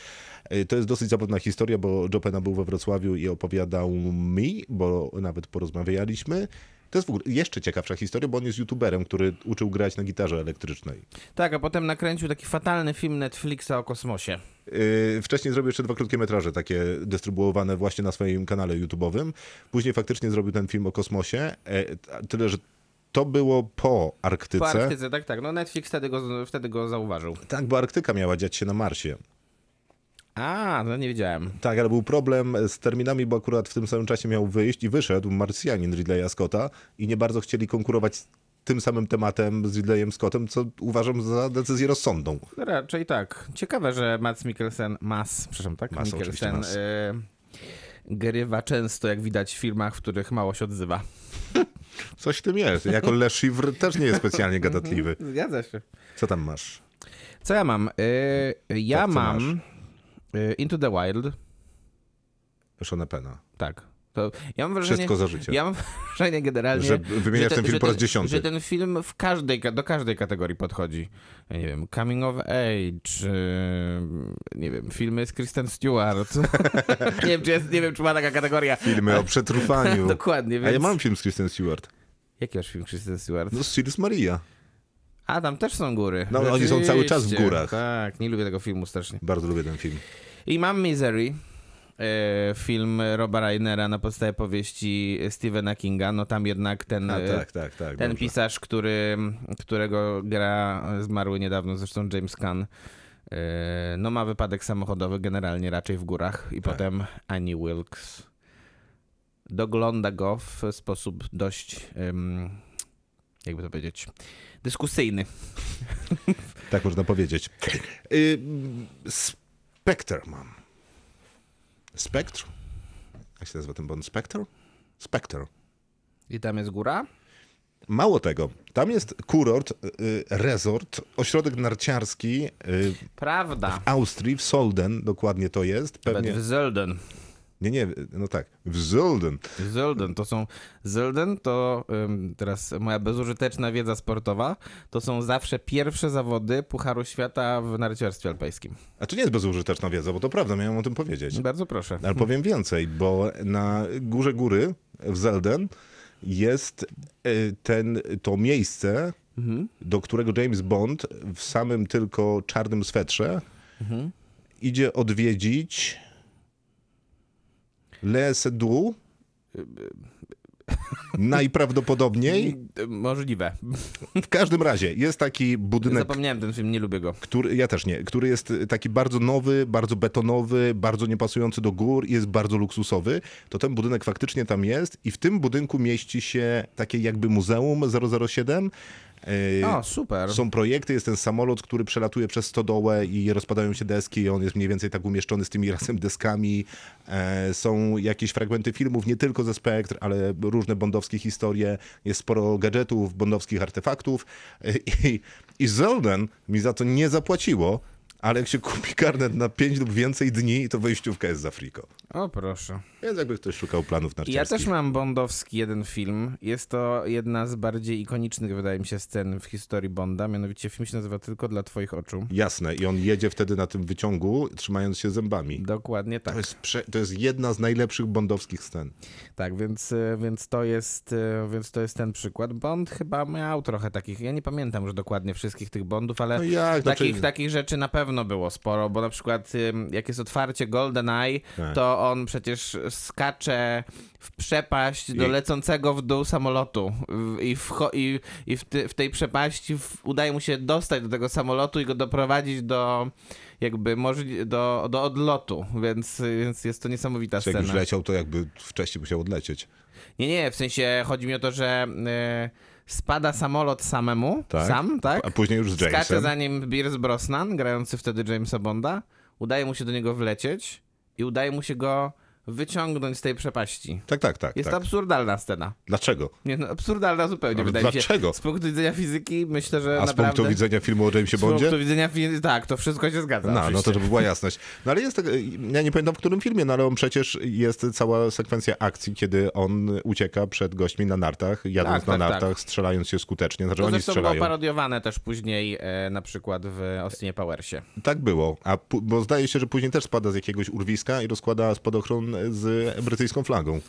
Yy, To jest dosyć zabawna historia, bo Jopena był we Wrocławiu i opowiadał mi, bo nawet porozmawialiśmy. To jest w ogóle jeszcze ciekawsza historia, bo on jest youtuberem, który uczył grać na gitarze elektrycznej. Tak, a potem nakręcił taki fatalny film Netflixa o kosmosie. Yy, wcześniej zrobił jeszcze dwa krótkie metraże, takie dystrybuowane właśnie na swoim kanale YouTube'owym. Później faktycznie zrobił ten film o kosmosie. E, Tyle, że to było po Arktyce. Po Arktyce, tak, tak. No Netflix wtedy go, wtedy go zauważył. Tak, bo Arktyka miała dziać się na Marsie. A, no nie wiedziałem. Tak, ale był problem z terminami, bo akurat w tym samym czasie miał wyjść i wyszedł Marsjanin Ridleya Scotta i nie bardzo chcieli konkurować tym samym tematem z Ridleyem Scottem, co uważam za decyzję rozsądną. Raczej tak. Ciekawe, że Mats Mikkelsen, Mas, przepraszam, tak? Mas, Mikkelsen Mas. y, grywa często, jak widać w filmach, w których mało się odzywa. [laughs] Coś w tym jest. Jako Le Chiffre też nie jest specjalnie gadatliwy. [laughs] Zgadza się. Co tam masz? Co ja mam? Y, ja Tak, mam masz? Y, Into the Wild. Shona Pena. Tak. To ja mam wrażenie, Wszystko za życie. Ja mam [laughs] wrażenie generalnie, Że wymieniasz te- ten film że po raz dziesiąty. Że ten film w każdej, ka- do każdej kategorii podchodzi. Ja nie wiem, Coming of Age, y, nie wiem, filmy z Kristen Stewart. [laughs] nie, wiem, czy jest, nie wiem, czy ma taka kategoria. Filmy o przetrwaniu. [laughs] Dokładnie, więc... A ja mam film z Kristen Stewart. Jaki masz film Kristen Stewart? No Sirius Maria. A, tam też są góry. No, oni są cały czas w górach. Tak, nie lubię tego filmu strasznie. Bardzo lubię ten film. I mam Misery. e, Film Roba Reinera na podstawie powieści Stephena Kinga. No tam jednak ten, A, e, tak, tak, tak. ten dobrze. pisarz, który, którego gra zmarły niedawno, zresztą James Caan, e, no ma wypadek samochodowy generalnie raczej w górach i Tak. potem Annie Wilkes dogląda go w sposób dość, jakby to powiedzieć, dyskusyjny. Tak można powiedzieć. Y, Spectre mam. Spectre? Jak się nazywa ten bond? Spectre? Spectre. I tam jest góra? Mało tego, tam jest kurort, y, resort, ośrodek narciarski y, Prawda. w Austrii, w Solden, dokładnie to jest. Pewnie, Nawet w Zelden. Nie, nie, no tak, w Solden. Zelden to są. Zelden to ym, teraz moja bezużyteczna wiedza sportowa. To są zawsze pierwsze zawody Pucharu Świata w narciarstwie alpejskim. A to nie jest bezużyteczna wiedza, bo to prawda, miałem o tym powiedzieć. Bardzo proszę. Ale powiem więcej, bo na górze góry w Zelden jest y, ten, to miejsce, do którego James Bond w samym tylko czarnym swetrze idzie odwiedzić Le Sedu. Najprawdopodobniej. Możliwe. W każdym razie jest taki budynek Zapomniałem ten film, nie lubię go. który, ja też nie, który jest taki bardzo nowy, bardzo betonowy, bardzo niepasujący do gór i jest bardzo luksusowy, to ten budynek faktycznie tam jest i w tym budynku mieści się takie jakby muzeum 007. Yy, O, super. Są projekty, jest ten samolot, który przelatuje przez stodołę i rozpadają się deski i on jest mniej więcej tak umieszczony z tymi [laughs] razem deskami. E, są jakieś fragmenty filmów, nie tylko ze Spectre, ale różne bondowskie historie. Jest sporo gadżetów, bondowskich artefaktów E, i, i Zelden mi za to nie zapłaciło, ale jak się kupi karnet na 5 lub więcej dni, to wejściówka jest za friko. O, proszę. Więc jakby ktoś szukał planów Ja narciarskich. też mam bondowski jeden film. Jest to jedna z bardziej ikonicznych, wydaje mi się, scen w historii Bonda. Mianowicie film się nazywa Tylko dla Twoich oczu. Jasne, i on jedzie wtedy na tym wyciągu, trzymając się zębami. Dokładnie tak. To jest, to jest jedna z najlepszych bondowskich scen. Tak, więc, e, więc, to jest, e, więc to jest ten przykład. Bond chyba miał trochę takich, ja nie pamiętam już dokładnie wszystkich tych Bondów, ale No jak, takich, znaczy- takich rzeczy na pewno było sporo, bo na przykład jak jest otwarcie GoldenEye, Tak. to on przecież skacze w przepaść do lecącego w dół samolotu W- i, wcho- i, i w, ty, w tej przepaści w, udaje mu się dostać do tego samolotu i go doprowadzić do jakby możli- do, do odlotu, więc, więc jest to niesamowita Czy jak już scena. leciał, to jakby wcześniej musiał odlecieć. Nie, nie, w sensie chodzi mi o to, że e, spada samolot samemu, Tak. sam, tak? A później już z Skacze Jamesem. za nim Pierce Brosnan, grający wtedy Jamesa Bonda. Udaje mu się do niego wlecieć i udaje mu się go wyciągnąć z tej przepaści. Tak, tak, tak. Jest tak. to absurdalna scena. Dlaczego? Nie, no, absurdalna zupełnie, Ale wydaje mi dlaczego? się. Z punktu widzenia fizyki myślę, że A z naprawdę... punktu widzenia filmu o Jamesie z Bondzie? punktu widzenia fizyki, tak, to wszystko się zgadza. No, no to żeby była jasność. No ale jest, tak- ja nie pamiętam w którym filmie, no ale on przecież jest cała sekwencja akcji, kiedy on ucieka przed gośćmi na nartach, jadąc Tak, na tak, nartach, tak. strzelając się skutecznie. Znaczy To oni zresztą było strzelają. parodiowane też później e, na przykład w Austinie Powersie. Tak było, a bo zdaje się, że później też spada z jakiegoś urwiska i rozkłada spadochron z brytyjską flagą,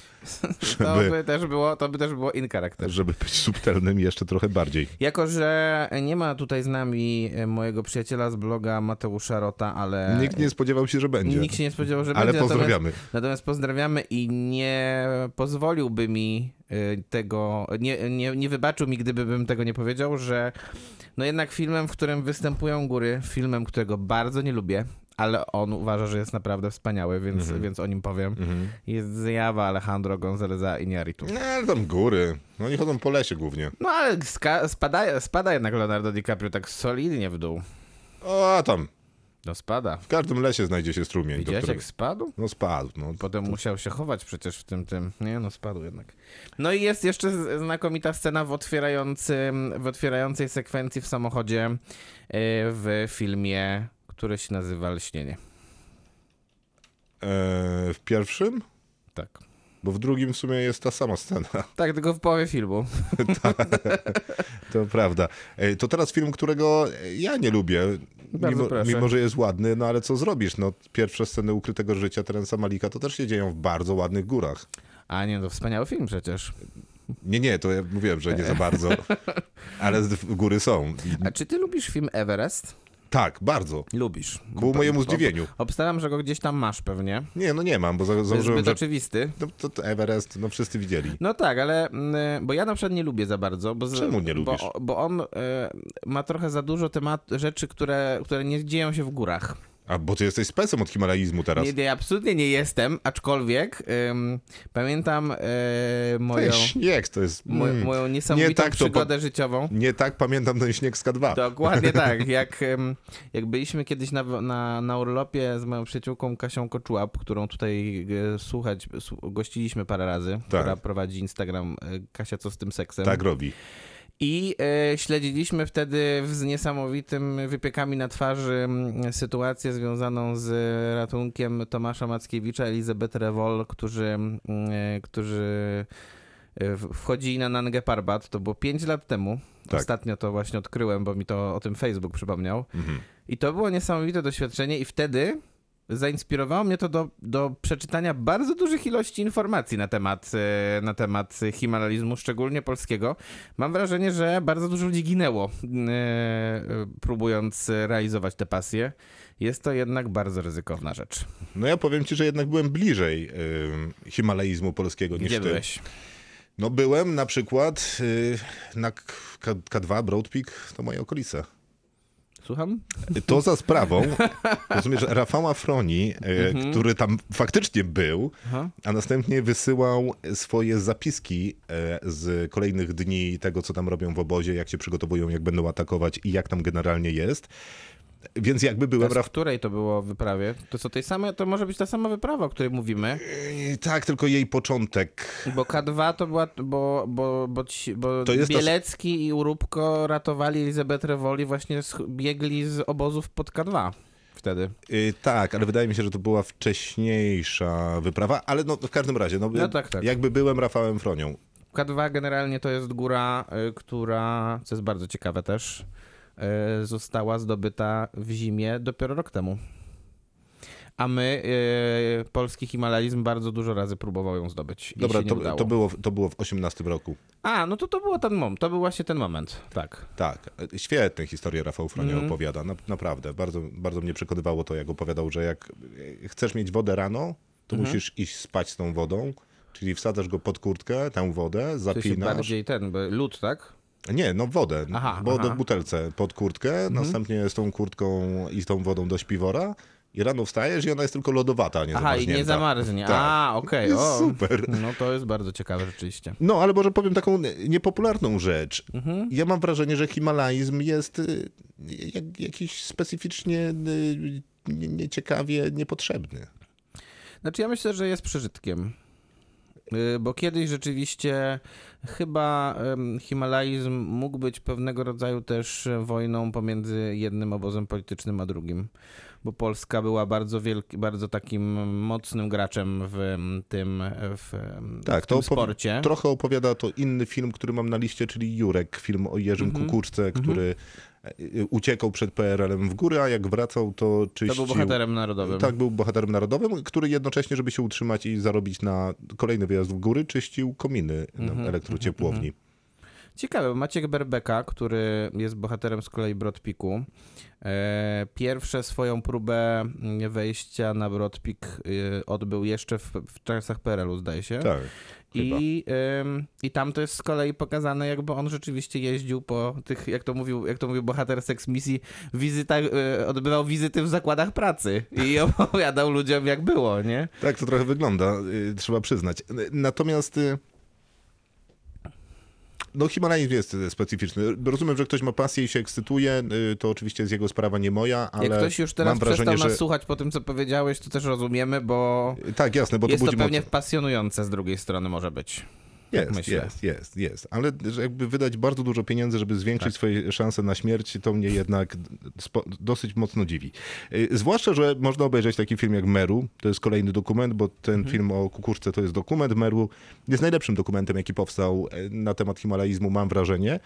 To żeby, by też było, to by też było in character. żeby być subtelnym jeszcze trochę bardziej. Jako, że nie ma tutaj z nami e, mojego przyjaciela z bloga Mateusza Rota, ale Nikt nie spodziewał się, że będzie. nikt się nie spodziewał, że Ale będzie. pozdrawiamy. Natomiast, natomiast pozdrawiamy i nie pozwoliłby mi e, tego, nie, nie, nie wybaczył mi, gdyby bym tego nie powiedział, że no jednak filmem, w którym występują góry, filmem, którego bardzo nie lubię ale on uważa, że jest naprawdę wspaniały, więc, Mhm. więc o nim powiem. Jest zjawa Alejandro Gonzaleza Iñárritu. No ale tam góry. No oni chodzą po lesie głównie. No ale spada, spada jednak Leonardo DiCaprio tak solidnie w dół. O, tam. No spada. W każdym lesie znajdzie się strumień. Widziałeś którego- jak spadł? No spadł. No. Potem musiał się chować przecież w tym, tym. Nie, no spadł jednak. No i jest jeszcze znakomita scena w, otwierającym, w otwierającej sekwencji w samochodzie y, w filmie, który się nazywa Lśnienie. E, w pierwszym? Tak. Bo w drugim w sumie jest ta sama scena. [laughs] Tak, tylko w połowie filmu. [laughs] To prawda. E, To teraz film, którego ja nie lubię. Mimo, mimo, że jest ładny, no ale co zrobisz? No, pierwsze sceny ukrytego życia Terensa Malika to też się dzieją w bardzo ładnych górach. A nie, to wspaniały film przecież. Nie, nie, to ja mówiłem, że nie za bardzo. [laughs] Ale góry są. A czy ty lubisz film Everest? Tak, bardzo. Lubisz. Ku mojemu zdziwieniu. Obstawiam, że go gdzieś tam masz pewnie. Nie, no nie mam, bo za- założyłem, zbyt że oczywisty. no, to, to Everest, no wszyscy widzieli. No tak, ale mm, bo ja na przykład nie lubię za bardzo. Bo z- Czemu nie lubisz? Bo, bo on e, ma trochę za dużo temat, rzeczy, które, które nie dzieją się w górach. A bo ty jesteś specem od himalaizmu teraz. Nie, nie, absolutnie nie jestem, aczkolwiek ym, pamiętam e, moją, Ten śnieg to jest... mo, mm, moją niesamowitą nie tak przygodę życiową. Nie tak pamiętam ten śnieg z K2. Dokładnie [laughs] tak. Jak, ym, jak byliśmy kiedyś na, na, na urlopie z moją przyjaciółką Kasią Koczułap, którą tutaj e, słuchać, gościliśmy parę razy, która prowadzi Instagram e, Kasia Co z tym seksem. Tak robi. I e, śledziliśmy wtedy z niesamowitym wypiekami na twarzy m, sytuację związaną z ratunkiem Tomasza Mackiewicza, Elizabeth Rewol, którzy, m, e, którzy e, w- wchodzili na Nangę Parbat. To było 5 lat temu. Tak. Ostatnio to właśnie odkryłem, bo mi to o tym Facebook przypomniał. Mhm. I to było niesamowite doświadczenie i wtedy zainspirowało mnie to do, do przeczytania bardzo dużych ilości informacji na temat, e, na temat himalalizmu, szczególnie polskiego. Mam wrażenie, że bardzo dużo ludzi ginęło, e, e, próbując realizować tę pasję. Jest to jednak bardzo ryzykowna rzecz. No ja powiem ci, że jednak byłem bliżej y, himalaizmu polskiego niż Gdzie ty. byłeś? No byłem na przykład y, na K- K- K2 Broad Peak, to moje okolice. Słucham? To za sprawą, rozumiesz, Rafała Froni, y, który tam faktycznie był, Aha. a następnie wysyłał swoje zapiski y, z kolejnych dni tego, co tam robią w obozie, jak się przygotowują, jak będą atakować i jak tam generalnie jest. Więc jakby byłem W Raf... której to było wyprawie? To co tej samej, to może być ta sama wyprawa, o której mówimy. Y, Tak, tylko jej początek. Bo K2 to była, bo, bo, bo, ci, bo To Bielecki i Urubko ratowali Elizabeth Rewoli, właśnie sch- biegli z obozów pod K2 wtedy. Y, tak, ale wydaje mi się, że to była wcześniejsza wyprawa, ale no, w każdym razie, no, No tak, tak. jakby byłem Rafałem Fronią. K2 generalnie to jest góra, y, która, co jest bardzo ciekawe też, została zdobyta w zimie dopiero rok temu. A my, y, polski Himalajzm, bardzo dużo razy próbował ją zdobyć. Dobra, to, to, było, to było w 18 roku. A, no to to było ten moment, to był właśnie ten moment, tak. Tak, e, świetne historie Rafał Fronia Mhm. opowiada, na, naprawdę. Bardzo, bardzo mnie przekonywało to, jak opowiadał, że jak e, chcesz mieć wodę rano, to Mhm. musisz iść spać z tą wodą, czyli wsadzasz go pod kurtkę, tę wodę, To zapinasz. bardziej ten, lód, tak? Nie, no wodę, Aha, wodę aha. Mhm. w butelce pod kurtkę, następnie z tą kurtką i z tą wodą do śpiwora i rano wstajesz i ona jest tylko lodowata, a nie Aha, i nie zamarznie. Tak. A, okej. Jest o. super. No to jest bardzo ciekawe rzeczywiście. No, ale może powiem taką niepopularną rzecz. Mhm. Ja mam wrażenie, że himalaizm jest y, jak, jakiś specyficznie y, nie- nieciekawie niepotrzebny. Znaczy ja myślę, że jest przeżytkiem. Y, Bo kiedyś rzeczywiście chyba em, Himalajzm mógł być pewnego rodzaju też e, wojną pomiędzy jednym obozem politycznym a drugim. Bo Polska była bardzo wielki, bardzo takim mocnym graczem w tym, w, em, Tak, w to tym sporcie. Trochę opowiada to inny film, który mam na liście, czyli Jurek, film o Jerzym Mhm. Kukuczce, który y, uciekał przed PRL-em w górę, a jak wracał, to To czyścił... był bohaterem narodowym. Tak, był bohaterem narodowym, który jednocześnie, żeby się utrzymać i zarobić na kolejny wyjazd w góry, czyścił kominy Mhm, na elektrociepłowni. Ciekawe, bo Maciek Berbeka, który jest bohaterem z kolei Brodpiku, e, pierwsze swoją próbę mm, wejścia na Brodpik e, odbył jeszcze w, w czasach PRL-u, zdaje się. Tak. Chyba. I, ym, I tam to jest z kolei pokazane, jakby on rzeczywiście jeździł po tych, jak to mówił, jak to mówił bohater Sex Misji, wizytach, y, odbywał wizyty w zakładach pracy i [laughs] opowiadał ludziom, jak było, nie? Tak to trochę wygląda, y, trzeba przyznać. Natomiast y, no Himalajzm jest specyficzny. Rozumiem, że ktoś ma pasję i się ekscytuje, y, to oczywiście jest jego sprawa, nie moja, ale Jak ktoś już teraz mam wrażenie, przestał nas że... słuchać po tym, co powiedziałeś, to też rozumiemy, bo Tak, jasne, bo to jest to pewnie moc... pasjonujące z drugiej strony może być. Jest, myślę. jest, jest, jest. Ale że jakby wydać bardzo dużo pieniędzy, żeby zwiększyć Tak. swoje szanse na śmierć, to mnie jednak dosyć mocno dziwi. Y, Zwłaszcza, że można obejrzeć taki film jak Meru. To jest kolejny dokument, bo ten Mhm. film o kukurzce to jest dokument. Meru jest najlepszym dokumentem, jaki powstał y, na temat himalaizmu, mam wrażenie.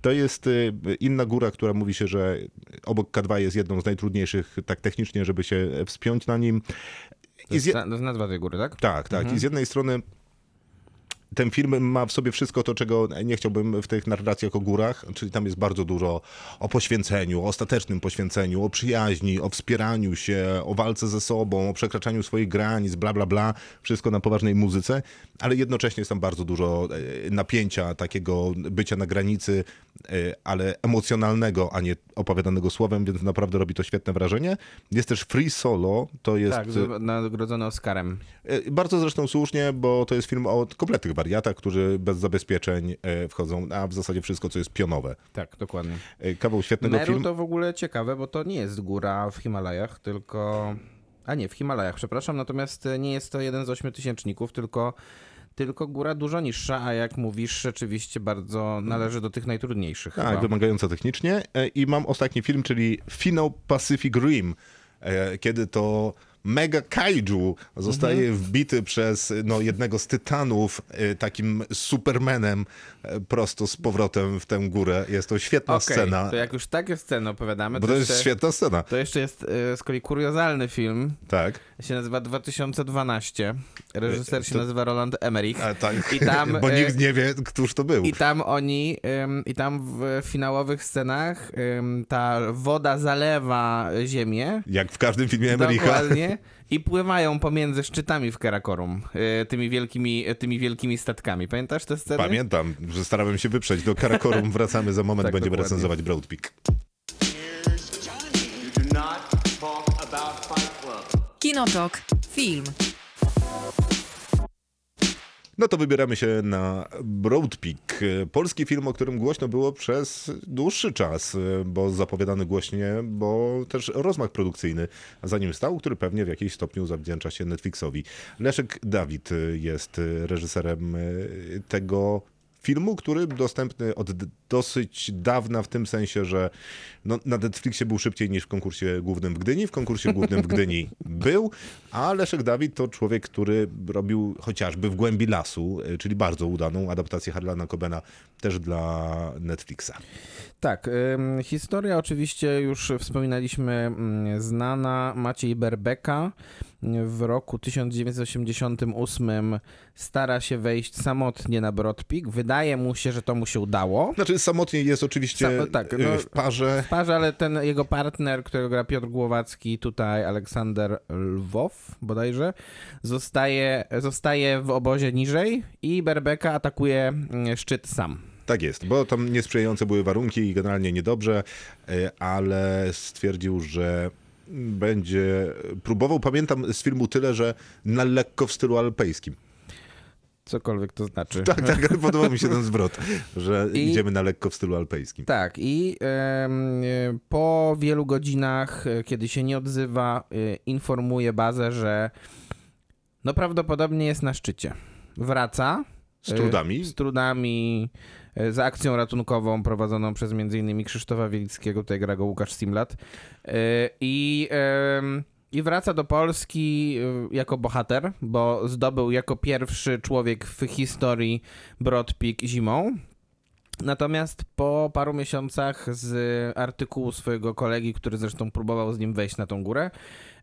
To jest y, inna góra, która mówi się, że obok K2 jest jedną z najtrudniejszych tak technicznie, żeby się wspiąć na nim. Jest, z to jest nazwa tej góry, tak? tak, tak. I z jednej strony ten film ma w sobie wszystko to, czego nie chciałbym w tych narracjach o górach, czyli tam jest bardzo dużo o poświęceniu, o ostatecznym poświęceniu, o przyjaźni, o wspieraniu się, o walce ze sobą, o przekraczaniu swoich granic, bla, bla, bla. Wszystko na poważnej muzyce, ale jednocześnie jest tam bardzo dużo e, napięcia, takiego bycia na granicy, e, ale emocjonalnego, a nie opowiadanego słowem, więc naprawdę robi to świetne wrażenie. Jest też Free Solo, to jest... Tak, z- nagrodzony Oscarem. E, Bardzo zresztą słusznie, bo to jest film o kompletnych wariatach, którzy bez zabezpieczeń e, wchodzą, a w zasadzie wszystko, co jest pionowe. Tak, dokładnie. E, Kawał świetnego Meru filmu. to w ogóle ciekawe, bo to nie jest góra w Himalajach, tylko... A nie, w Himalajach, przepraszam, natomiast nie jest to jeden z ośmiotysięczników, tylko, tylko góra dużo niższa, a jak mówisz, rzeczywiście bardzo należy do tych najtrudniejszych Tak, wymagająca technicznie. E, I mam ostatni film, czyli Finno Pacific Rim, kiedy to mega kaiju zostaje Mhm. wbity przez no, jednego z tytanów e, takim supermanem e, prosto z powrotem w tę górę. Jest to świetna Okej, scena, to jak już takie sceny opowiadamy, bo to, to jeszcze, jest świetna scena. to jeszcze jest e, z kolei kuriozalny film, Tak. Się nazywa 2012, reżyser się To- nazywa Roland Emmerich. A, tak. I tam, [laughs] bo nikt nie wie, któż to był. I tam oni, ym, i tam w finałowych scenach ym, ta woda zalewa ziemię. Jak w każdym filmie Emericha. Dokładnie. [laughs] I pływają pomiędzy szczytami w Karakorum, y, tymi wielkimi, tymi wielkimi statkami. Pamiętasz te sceny? Pamiętam, że starałem się wyprzeć. Do Karakorum [laughs] wracamy za moment, Tak, będziemy dokładnie. recenzować Broad Peak. Kinotok. Film. No to wybieramy się na Broad Peak. Polski film, o którym głośno było przez dłuższy czas, bo zapowiadany głośnie, bo też rozmach produkcyjny za nim stał, który pewnie w jakimś stopniu zawdzięcza się Netflixowi. Leszek Dawid jest reżyserem tego filmu, który dostępny od dosyć dawna w tym sensie, że no, na Netflixie był szybciej niż w konkursie głównym w Gdyni. W konkursie głównym w Gdyni [laughs] był, a Leszek Dawid to człowiek, który robił chociażby w głębi lasu, y, czyli bardzo udaną adaptację Harlana Cobena też dla Netflixa. Tak, historia oczywiście już wspominaliśmy mm, znana. Maciej Berbeka w roku 1988 stara się wejść samotnie na Brodpik. Wydaje mu się, że to mu się udało. Znaczy samotnie jest oczywiście Sam- tak, y, no- w parze. W parze, ale ten jego partner, którego gra Piotr Głowacki, tutaj Aleksander Lwow bodajże, zostaje, zostaje w obozie niżej i Berbeka atakuje mm, szczyt sam. Tak jest, bo tam niesprzyjające były warunki i generalnie niedobrze, y, ale stwierdził, że będzie próbował, pamiętam z filmu tyle, że na lekko w stylu alpejskim. Cokolwiek to znaczy. Tak, tak, ale podobał mi się ten zwrot, że I- idziemy na lekko w stylu alpejskim. Tak, i e, po wielu godzinach, e, kiedy się nie odzywa, e, informuje bazę, że no prawdopodobnie jest na szczycie. Wraca. Z trudami. e, Z trudami, e, za akcją ratunkową prowadzoną przez m.in. Krzysztofa Wielickiego, tutaj gra go Łukasz Simlat. E, I, I wraca do Polski e, jako bohater, bo zdobył jako pierwszy człowiek w historii Broad Peak zimą. Natomiast po paru miesiącach z artykułu swojego kolegi, który zresztą próbował z nim wejść na tą górę,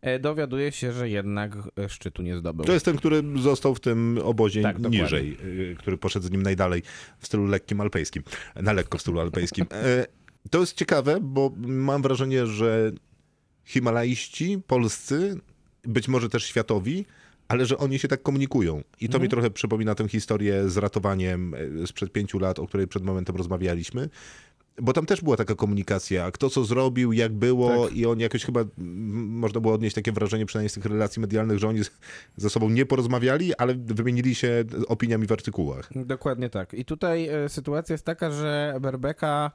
e, dowiaduje się, że jednak e, szczytu nie zdobył. To jest ten, który został w tym obozie Tak, dokładnie. niżej, y, który poszedł z nim najdalej w stylu lekkim alpejskim. Na lekko w stylu alpejskim. E, To jest ciekawe, bo mam wrażenie, że himalaiści polscy, być może też światowi, ale że oni się tak komunikują. I to mi trochę przypomina tę historię z ratowaniem e, sprzed pięciu lat, o której przed momentem rozmawialiśmy. Bo tam też była taka komunikacja, kto co zrobił, jak było i oni jakoś chyba, można było odnieść takie wrażenie przynajmniej z tych relacji medialnych, że oni ze sobą nie porozmawiali, ale wymienili się opiniami w artykułach. Dokładnie tak. I tutaj e, sytuacja jest taka, że Berbeka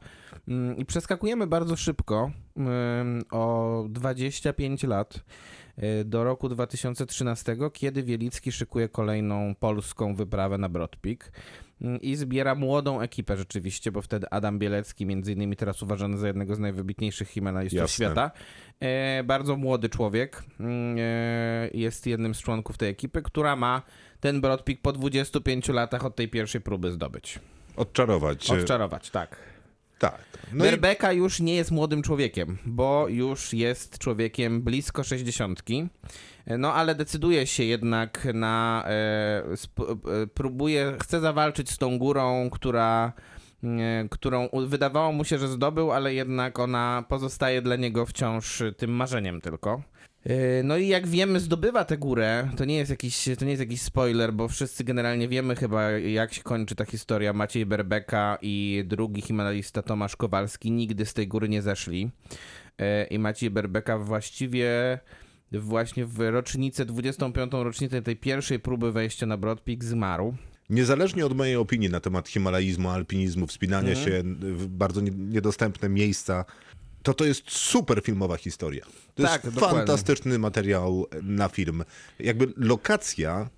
mm, i przeskakujemy bardzo szybko mm, o 25 lat do roku 2013, kiedy Wielicki szykuje kolejną polską wyprawę na Broad Peak mm, i zbiera młodą ekipę rzeczywiście, bo wtedy Adam Bielecki, między innymi teraz uważany za jednego z najwybitniejszych Jasne. świata, e, bardzo młody człowiek, mm, e, jest jednym z członków tej ekipy, która ma ten Broad Peak po 25 latach od tej pierwszej próby zdobyć. Odczarować. Odczarować, tak. Tak. No i Berbeka już nie jest młodym człowiekiem, bo już jest człowiekiem blisko 60. No ale decyduje się jednak na. E, e, próbuje, chce zawalczyć z tą górą, która. e, Którą wydawało mu się, że zdobył, ale jednak ona pozostaje dla niego wciąż tym marzeniem tylko. E, No i jak wiemy, zdobywa tę górę. To nie jest jakiś, to nie jest jakiś spoiler, bo wszyscy generalnie wiemy chyba, jak się kończy ta historia. Maciej Berbeka i drugi himalajista Tomasz Kowalski nigdy z tej góry nie zeszli. E, I Maciej Berbeka właściwie właśnie w rocznicę, 25. rocznicę tej pierwszej próby wejścia na Broad Peak zmarł. Niezależnie od mojej opinii na temat himalaizmu, alpinizmu, wspinania Mhm. się w bardzo nie- niedostępne miejsca, to to jest super filmowa historia. To Tak, jest dokładnie. fantastyczny materiał na film. Jakby lokacja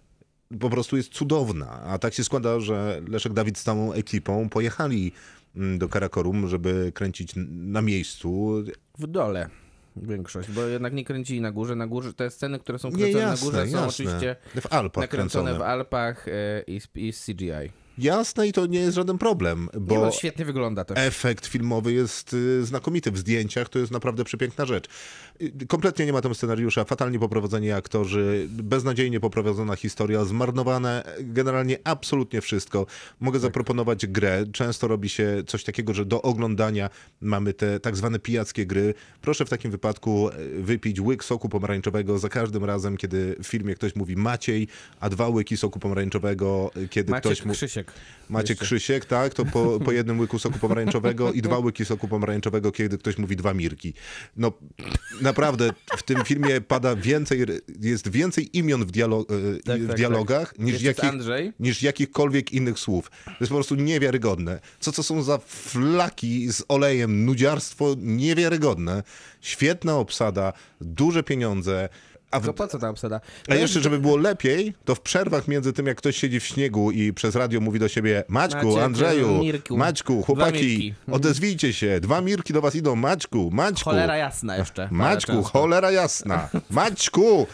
po prostu jest cudowna, a tak się składa, że Leszek Dawid z całą ekipą pojechali mm, do Karakorum, żeby kręcić na miejscu. W dole większość, bo jednak nie kręcili na górze. Na górze te sceny, które są Nie, kręcone jasne, na górze, są jasne. oczywiście W nakręcone kręcone. w Alpach e, i, z- i z CGI. Jasne i to nie jest żaden problem, Bo... Nie, no, świetnie wygląda też. efekt filmowy jest y, znakomity. W zdjęciach to jest naprawdę przepiękna rzecz. Y, Kompletnie nie ma tam scenariusza, fatalnie poprowadzeni aktorzy, beznadziejnie poprowadzona historia, zmarnowane generalnie absolutnie wszystko. Mogę Tak. zaproponować grę. Często robi się coś takiego, że do oglądania mamy te tak zwane pijackie gry. Proszę w takim wypadku y, wypić łyk soku pomarańczowego za każdym razem, kiedy w filmie ktoś mówi Maciej, a dwa łyki soku pomarańczowego, kiedy Maciek ktoś mu... Krzysiek. Macie. Krzysiek, tak? To po, po jednym łyku soku pomarańczowego i dwa łyki soku pomarańczowego, kiedy ktoś mówi dwa mirki. No naprawdę w tym filmie pada więcej, jest więcej imion w, dialo, e, Tak, w tak, dialogach niż, Jeszcze jest jakich, niż jakichkolwiek innych słów. To jest po prostu niewiarygodne. Co to są za flaki z olejem, nudziarstwo niewiarygodne. Świetna obsada, duże pieniądze. A w, To po co ta obsada? a jeszcze, żeby było lepiej, to w przerwach między tym, jak ktoś siedzi w śniegu i przez radio mówi do siebie Maćku, Maciek, Andrzeju, Mirku. Maćku, chłopaki, Mirki. odezwijcie się, dwa Mirki do was idą, Maćku, Maćku. Cholera jasna jeszcze. Maćku, cholera jasna. [laughs] Maćku!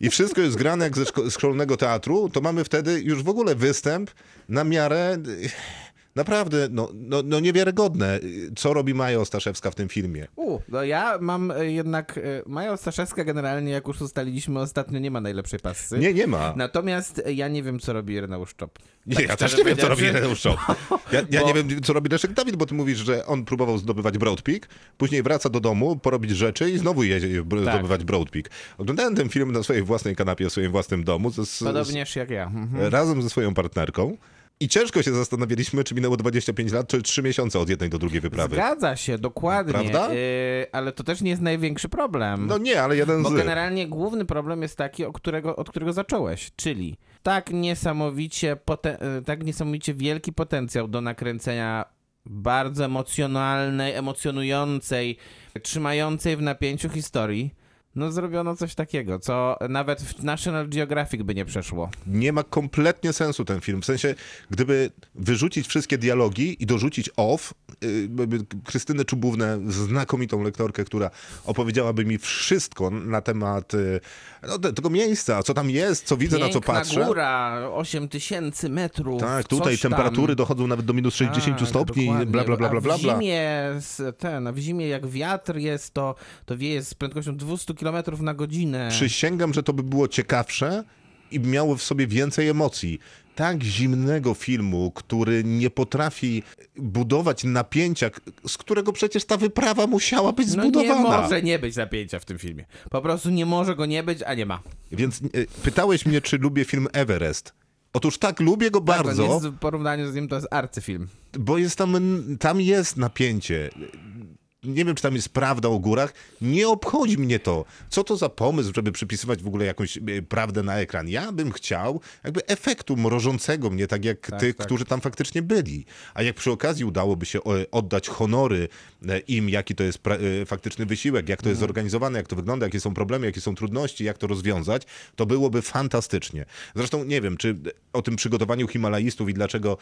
I wszystko jest grane jak ze szkolnego teatru, to mamy wtedy już w ogóle występ na miarę... Naprawdę, no, no, no niewiarygodne, co robi Maja Ostaszewska w tym filmie. U, no ja mam e, jednak. e, Maja Ostaszewska generalnie, jak już ustaliliśmy ostatnio, nie ma najlepszej pasy. Nie, nie ma. Natomiast e, ja nie wiem, co robi Ireneusz Czop. Nie, Tak ja też nie wiem, co robi. Ireneusz Szop. [laughs] Ja, ja Bo- nie wiem, co robi Leszek Dawid, bo ty mówisz, że on próbował zdobywać Broad Peak, później wraca do domu, porobić rzeczy i znowu jedzie Tak. zdobywać Broad Peak. Oglądałem ten film na swojej własnej kanapie, w swoim własnym domu, z, z, Podobnież jak ja. Mhm. razem ze swoją partnerką. I ciężko się zastanawialiśmy, czy minęło 25 lat, czy 3 miesiące od jednej do drugiej wyprawy. Zgadza się, dokładnie. Prawda? E, ale to też nie jest największy problem. No nie, ale jeden Bo z... generalnie główny problem jest taki, o którego, od którego zacząłeś, czyli tak niesamowicie, e, tak niesamowicie wielki potencjał do nakręcenia bardzo emocjonalnej, emocjonującej, trzymającej w napięciu historii, No zrobiono coś takiego, co nawet w National Geographic by nie przeszło. Nie ma kompletnie sensu ten film. W sensie, gdyby wyrzucić wszystkie dialogi i dorzucić off, yy, Krystynę Czubównę, znakomitą lektorkę, która opowiedziałaby mi wszystko na temat yy, no, te- tego miejsca, co tam jest, co widzę, na co Piękna patrzę. góra, 8 tysięcy metrów. Tak, tutaj coś tam. temperatury dochodzą nawet do minus 60 Tak, stopni, dokładnie. bla, bla, bla, bla, bla. W zimie, ten, w zimie jak wiatr jest, to, to wieje z prędkością 200 km na godzinę. Przysięgam, że to by było ciekawsze i miało w sobie więcej emocji. Tak zimnego filmu, który nie potrafi budować napięcia, z którego przecież ta wyprawa musiała być No nie zbudowana. może nie być napięcia w tym filmie. Po prostu nie może go nie być, a nie ma. Więc e, pytałeś mnie, czy lubię film Everest. Otóż tak, lubię go Tak, bardzo, jest w porównaniu z nim to jest arcyfilm. bo jest tam, tam jest napięcie. Nie wiem, czy tam jest prawda o górach. Nie obchodzi mnie to. Co to za pomysł, żeby przypisywać w ogóle jakąś e, prawdę na ekran? Ja bym chciał jakby efektu mrożącego mnie, tak jak tych, tak. którzy tam faktycznie byli. A jak przy okazji udałoby się e, oddać honory e, im, jaki to jest faktyczny wysiłek, jak to jest zorganizowane, jak to wygląda, jakie są problemy, jakie są trudności, jak to rozwiązać, to byłoby fantastycznie. Zresztą nie wiem, czy o tym przygotowaniu Himalajistów i dlaczego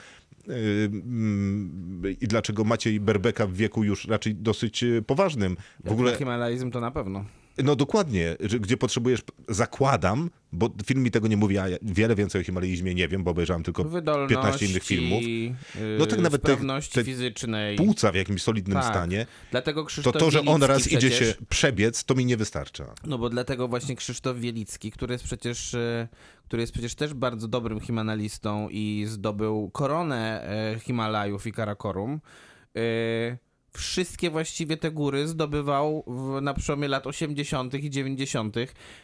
mm, i dlaczego Maciej Berbeka w wieku już raczej dosyć yy, poważnym. W ogóle, Himalajzm to na pewno. no dokładnie, gdzie potrzebujesz, zakładam, bo film mi tego nie mówi, a ja wiele więcej o Himalaizmie nie wiem, bo obejrzałem tylko Wydolności, 15 innych filmów. Yy, No tak nawet te- te fizycznej. Płuca w jakimś solidnym Tak. stanie, Dlatego to Krzysztof to, że on raz idzie przecież, się przebiec, to mi nie wystarcza. No bo dlatego właśnie Krzysztof Wielicki, który jest przecież, e, który jest przecież też bardzo dobrym himalistą i zdobył koronę e, Himalajów i Karakorum, e, wszystkie właściwie te góry zdobywał w, na przełomie lat 80. i 90.,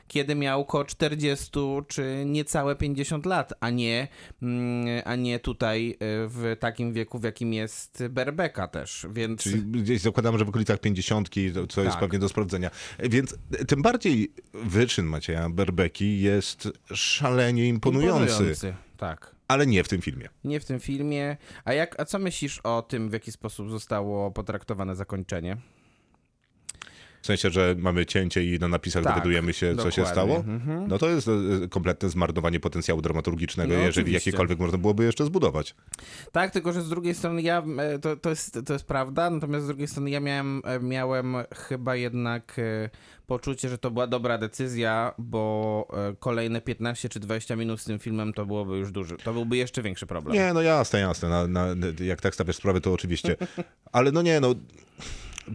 kiedy miał około 40 czy niecałe 50 lat, a nie, mm, a nie tutaj e, w takim wieku, w jakim jest Berbeka też, więc... Czyli gdzieś zakładam, że w okolicach 50, to- co jest Tak. pewnie do sprawdzenia. Więc tym bardziej wyczyn Macieja Berbeki jest szalenie imponujący, Tak. Ale nie w tym filmie. Nie w tym filmie. A, jak, a co myślisz o tym, w jaki sposób zostało potraktowane zakończenie? W sensie, że mamy cięcie i na napisach Tak, dowiadujemy się, co się dokładnie. stało. Mhm. No to jest e, kompletne zmarnowanie potencjału dramaturgicznego, No, jeżeli oczywiście. jakiekolwiek można byłoby jeszcze zbudować. Tak, tylko że z drugiej strony ja, e, to, to, jest, to jest prawda, natomiast z drugiej strony ja miałem, e, miałem chyba jednak e, poczucie, że to była dobra decyzja, bo e, kolejne 15 czy 20 minut z tym filmem to byłoby już duży, to byłby jeszcze większy problem. Nie, no jasne, jasne. Na, na, jak tak stawiasz sprawę, to oczywiście. [laughs] Ale no nie, no.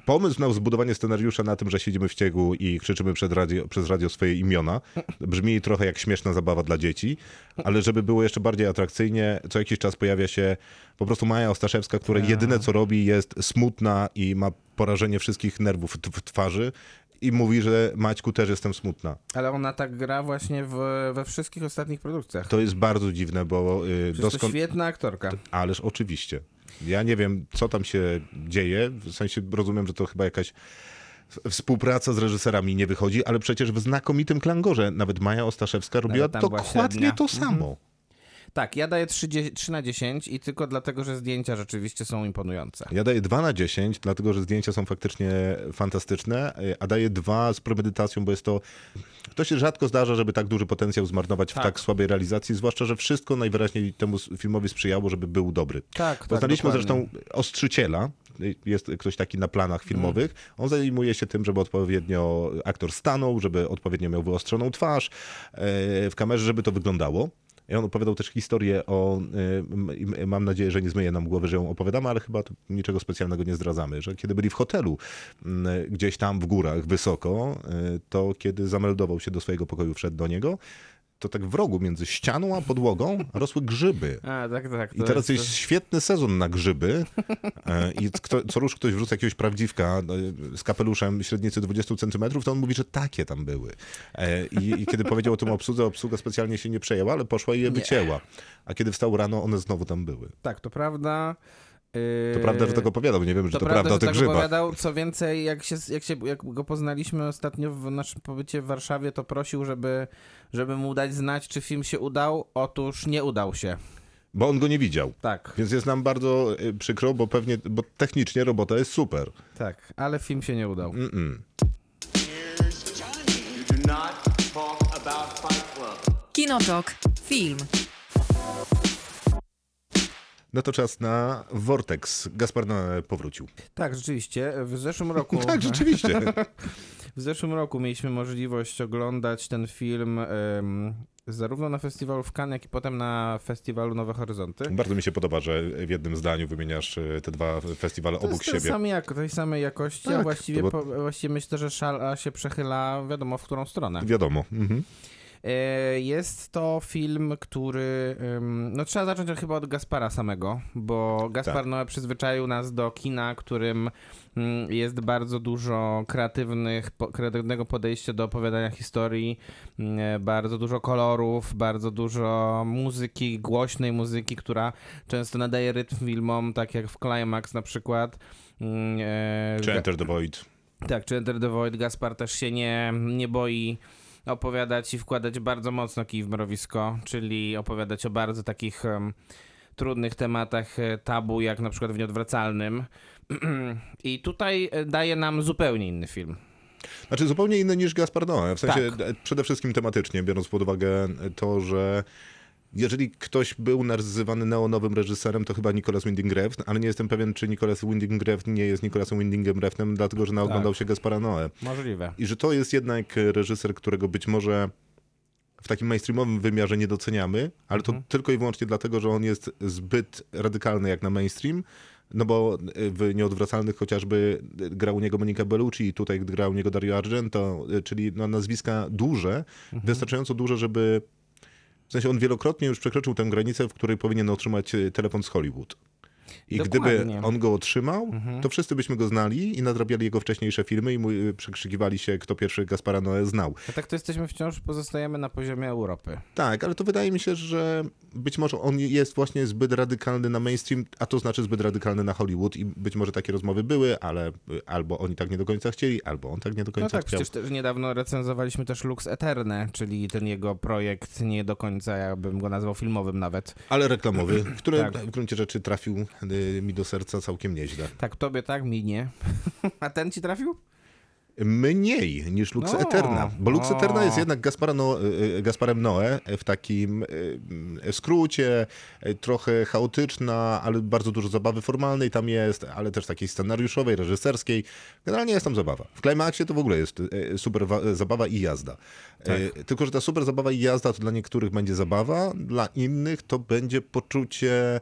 Pomysł na zbudowanie scenariusza na tym, że siedzimy w ciegu i krzyczymy przed radio, przez radio swoje imiona, brzmi trochę jak śmieszna zabawa dla dzieci, ale żeby było jeszcze bardziej atrakcyjnie, co jakiś czas pojawia się po prostu Maja Ostaszewska, która jedyne co robi jest smutna i ma porażenie wszystkich nerwów w twarzy i mówi, że Maćku też jestem smutna. Ale ona tak gra właśnie w, we wszystkich ostatnich produkcjach. To jest bardzo dziwne, bo y, to doskon- świetna aktorka. Ależ oczywiście. Ja nie wiem, co tam się dzieje. W sensie rozumiem, że to chyba jakaś współpraca z reżyserami nie wychodzi, ale przecież w znakomitym klangorze nawet Maja Ostaszewska robiła dokładnie to samo. Tak, ja daję 3, 3 na 10 i tylko dlatego, że zdjęcia rzeczywiście są imponujące. Ja daję 2 na 10, dlatego że zdjęcia są faktycznie fantastyczne, a daję 2 z premedytacją, bo jest to. To się rzadko zdarza, żeby tak duży potencjał zmarnować Tak. w tak słabej realizacji, zwłaszcza, że wszystko najwyraźniej temu filmowi sprzyjało, żeby był dobry. Tak, Poznaliśmy tak, zresztą ostrzyciela. Jest ktoś taki na planach filmowych. On zajmuje się tym, żeby odpowiednio aktor stanął, żeby odpowiednio miał wyostrzoną twarz e, w kamerze, żeby to wyglądało. On opowiadał też historię o, i mam nadzieję, że nie zmyje nam głowy, że ją opowiadamy, ale chyba niczego specjalnego nie zdradzamy, że kiedy byli w hotelu m, gdzieś tam w górach, wysoko, e, to kiedy zameldował się do swojego pokoju, wszedł do niego, to tak w rogu między ścianą a podłogą rosły grzyby. [laughs] A, tak, tak. I teraz jest... jest świetny sezon na grzyby e, i kto, co rusz ktoś wrzuca jakiegoś prawdziwka e, z kapeluszem średnicy 20 cm, to on mówi, że takie tam były. E, I, i kiedy powiedział o tym obsłudze, obsługa specjalnie się nie przejęła, ale poszła i je wycięła. A kiedy wstał rano, one znowu tam były. Tak, to prawda. To prawda, że tak opowiadał, nie wiem, czy To, to, prawda, prawda o że tych tak grzybach. opowiadał. Co więcej, jak, się, jak, się, jak go poznaliśmy ostatnio w naszym pobycie w Warszawie, to prosił, żeby, żeby mu dać znać, czy film się udał. Otóż nie udał się. Bo on go nie widział. Tak. Więc jest nam bardzo y, przykro, bo pewnie, bo technicznie robota jest super. Tak, ale film się nie udał. Mm -mm. Kinotok. Film. No to czas na Vortex. Gaspar Noe powrócił. Tak, rzeczywiście. W zeszłym roku. [laughs] tak, rzeczywiście. [laughs] W zeszłym roku mieliśmy możliwość oglądać ten film em, zarówno na festiwalu w Cannes, jak i potem na festiwalu Nowe Horyzonty. Bardzo mi się podoba, że w jednym zdaniu wymieniasz e, te dwa festiwale To obok siebie. sam jak, tej samej jakości, a Tak, właściwie, to po, właściwie myślę, że szala się przechyla wiadomo w którą stronę. Wiadomo. Mhm. E, Jest to film, który. No trzeba zacząć chyba od Gaspara samego, bo Gaspar Tak. Noé przyzwyczaił nas do kina, którym mm, jest bardzo dużo kreatywnych, kreatywnego podejścia do opowiadania historii, mm, bardzo dużo kolorów, bardzo dużo muzyki, głośnej muzyki, która często nadaje rytm filmom, tak jak w Climax na przykład. Mm, e, Czy Enter the Void. tak, czy Enter the Void Gaspar też się nie, nie boi opowiadać i wkładać bardzo mocno kij w mrowisko, czyli opowiadać o bardzo takich em, trudnych tematach e, tabu, jak na przykład w Nieodwracalnym. [clears throat] I tutaj e, daje nam zupełnie inny film. Znaczy zupełnie inny niż Gaspar Noé. W sensie Tak. e, przede wszystkim tematycznie, biorąc pod uwagę to, że jeżeli ktoś był nazywany neonowym reżyserem, to chyba Nicolas Winding Refn, ale nie jestem pewien, czy Nicolas Winding Refn nie jest Nicolasem Windingem Refnem, dlatego że naoglądał się Gaspara Noé. Możliwe. I że to jest jednak reżyser, którego być może w takim mainstreamowym wymiarze nie doceniamy, ale to tylko i wyłącznie dlatego, że on jest zbyt radykalny jak na mainstream. No bo w Nieodwracalnych chociażby grał u niego Monika Bellucci i tutaj grał u niego Dario Argento, czyli no nazwiska duże, wystarczająco duże, żeby... W sensie on wielokrotnie już przekroczył tę granicę, w której powinien otrzymać e, telefon z Hollywood. I Dokładnie. gdyby on go otrzymał, to wszyscy byśmy go znali i nadrabiali jego wcześniejsze filmy i mu y, przekrzykiwali się, kto pierwszy Gaspara Noé znał. A tak to jesteśmy wciąż, pozostajemy na poziomie Europy. Tak, ale to wydaje mi się, że być może on jest właśnie zbyt radykalny na mainstream, a to znaczy zbyt radykalny na Hollywood i być może takie rozmowy były, ale y, albo oni tak nie do końca chcieli, albo on tak nie do No końca tak, chciał. przecież też niedawno recenzowaliśmy też Lux Eterne, czyli ten jego projekt nie do końca, ja bym go nazwał filmowym nawet. Ale reklamowy, [clears throat] który Tak. w gruncie rzeczy trafił y, mi do serca całkiem nieźle. Tak, tobie tak, mi nie. [laughs] A ten ci trafił? Mniej niż Lux No, Eterna, bo Lux. Eterna jest jednak Gaspara no, y, Gasparem Noe w takim y, y, skrócie, y, trochę chaotyczna, ale bardzo dużo zabawy formalnej tam jest, ale też takiej scenariuszowej, reżyserskiej. Generalnie jest tam zabawa. W Climaxie to w ogóle jest y, super wa- zabawa i jazda. Y, Tylko, że ta super zabawa i jazda to dla niektórych będzie zabawa, dla innych to będzie poczucie...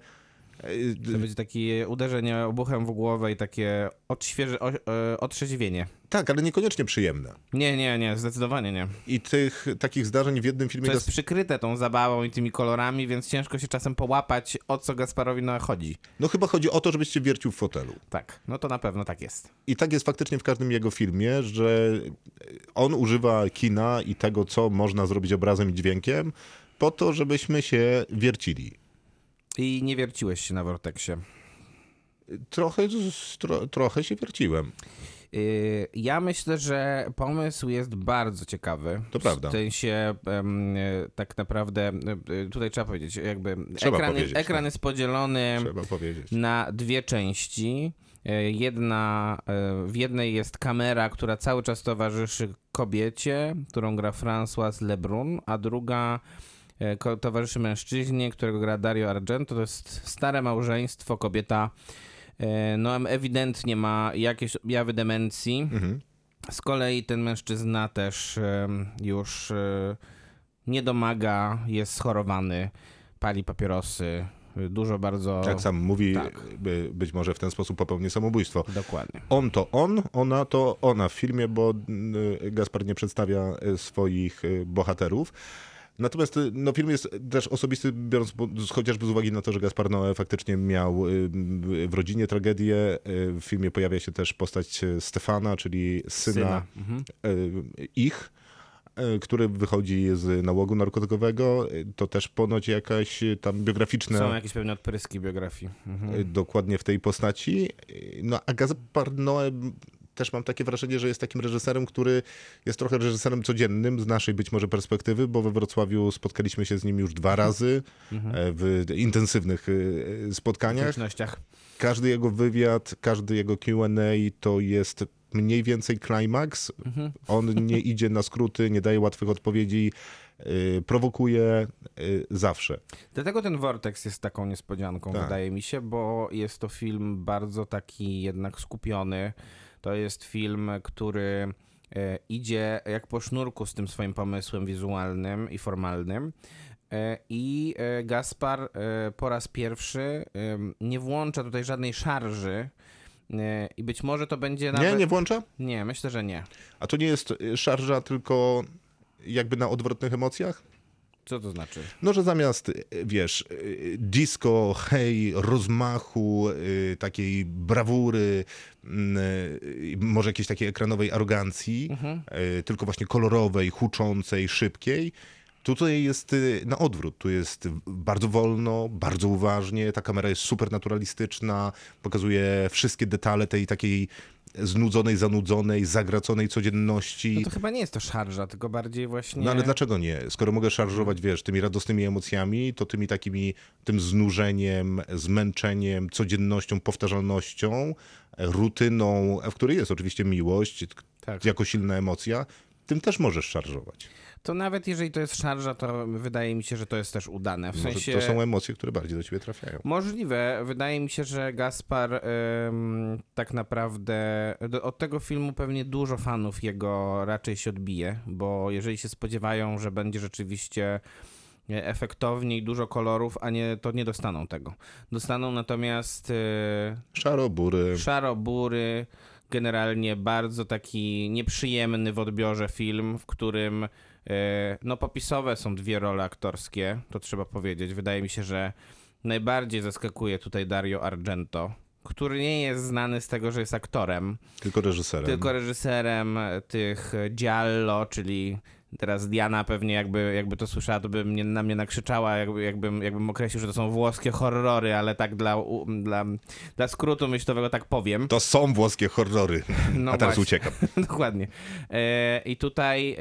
To będzie takie uderzenie obuchem w głowę i takie odświeży, o, e, otrzeźwienie. Tak, ale niekoniecznie przyjemne. Nie, nie, nie, zdecydowanie nie. I tych takich zdarzeń w jednym filmie... To jest Gas- przykryte tą zabawą i tymi kolorami, więc ciężko się czasem połapać, o co Gasparowi Noe chodzi. No chyba chodzi o to, żebyś się wiercił w fotelu. Tak, no to na pewno tak jest. I tak jest faktycznie w każdym jego filmie, że on używa kina i tego, co można zrobić obrazem i dźwiękiem, po to, żebyśmy się wiercili. I nie wierciłeś się na Vortexie. Trochę, tro, trochę się wierciłem. Yy, Ja myślę, że pomysł jest bardzo ciekawy. To prawda. W sensie e, tak naprawdę, e, tutaj trzeba powiedzieć, jakby Trzeba ekran, powiedzieć, jest, ekran no. jest podzielony na dwie części. E, Jedna, w jednej jest kamera, która cały czas towarzyszy kobiecie, którą gra Françoise Lebrun, a druga towarzyszy mężczyźnie, którego gra Dario Argento. To jest stare małżeństwo, kobieta e, no ewidentnie ma jakieś objawy demencji. Mhm. Z kolei ten mężczyzna też już e, nie domaga, jest schorowany, pali papierosy, y, dużo bardzo... Jak sam mówi, tak. by, być może w ten sposób popełni samobójstwo. Dokładnie. On to on, ona to ona w filmie, bo y, Gaspar nie przedstawia y, swoich bohaterów. Natomiast y, no, film jest też osobisty, biorąc chociażby z uwagi na to, że Gaspar Noé faktycznie miał y, w rodzinie tragedię. Y, W filmie pojawia się też postać Stefana, czyli syna, Syna. Mhm. ich, który wychodzi z nałogu narkotykowego. To też ponoć jakaś tam biograficzna Są jakieś pewne odpryski biografii. Mhm. dokładnie w tej postaci. No a Gaspar Noé też mam takie wrażenie, że jest takim reżyserem, który jest trochę reżyserem codziennym z naszej być może perspektywy, bo we Wrocławiu spotkaliśmy się z nim już dwa razy e, w intensywnych y, W spotkaniach. okolicznościach. Każdy jego wywiad, każdy jego Q&A to jest mniej więcej klimaks. On nie [laughs] idzie na skróty, nie daje łatwych odpowiedzi. y, prowokuje y, zawsze. Dlatego ten Vortex jest taką niespodzianką, Tak. wydaje mi się, bo jest to film bardzo taki jednak skupiony. To jest film, który e, idzie jak po sznurku z tym swoim pomysłem wizualnym i formalnym. E, I e, Gaspar po raz pierwszy nie włącza tutaj żadnej szarży. I być może to będzie nawet... Nie, nie włącza? Nie, myślę, że nie. A to nie jest szarża tylko jakby na odwrotnych emocjach? Co to znaczy? No, że zamiast, y, wiesz, y, disco, hej, rozmachu, y, takiej brawury, mm, może jakiejś takiej ekranowej arogancji, y, tylko właśnie kolorowej, huczącej, szybkiej, tutaj jest na odwrót. Tu jest bardzo wolno, bardzo uważnie, ta kamera jest super naturalistyczna, pokazuje wszystkie detale tej takiej znudzonej, zanudzonej, zagraconej codzienności. No to chyba nie jest to szarża, tylko bardziej właśnie... No ale dlaczego nie? Skoro mogę szarżować, wiesz, tymi radosnymi emocjami, to tymi takimi, tym znużeniem, zmęczeniem, codziennością, powtarzalnością, rutyną, w której jest oczywiście miłość, Tak. jako silna emocja, tym też możesz szarżować. To nawet jeżeli to jest szarża, to wydaje mi się, że to jest też udane. W Może sensie... to są emocje, które bardziej do ciebie trafiają. Możliwe. Wydaje mi się, że Gaspar ym, tak naprawdę do, od tego filmu pewnie dużo fanów jego raczej się odbije, bo jeżeli się spodziewają, że będzie rzeczywiście e, efektownie i dużo kolorów, a nie, to nie dostaną tego. Dostaną natomiast e, Szarobury. szarobury, generalnie bardzo taki nieprzyjemny w odbiorze film, w którym no popisowe są dwie role aktorskie, to trzeba powiedzieć. Wydaje mi się, że najbardziej zaskakuje tutaj Dario Argento, który nie jest znany z tego, że jest aktorem, Tylko reżyserem. tylko reżyserem tych Giallo, czyli teraz Diana pewnie jakby, jakby to słyszała, to by mnie, na mnie nakrzyczała, jakby, jakbym, jakbym określił, że to są włoskie horrory, ale tak dla, dla, dla skrótu myślowego tak powiem. To są włoskie horrory. No A teraz właśnie. uciekam. [laughs] Dokładnie. E, I tutaj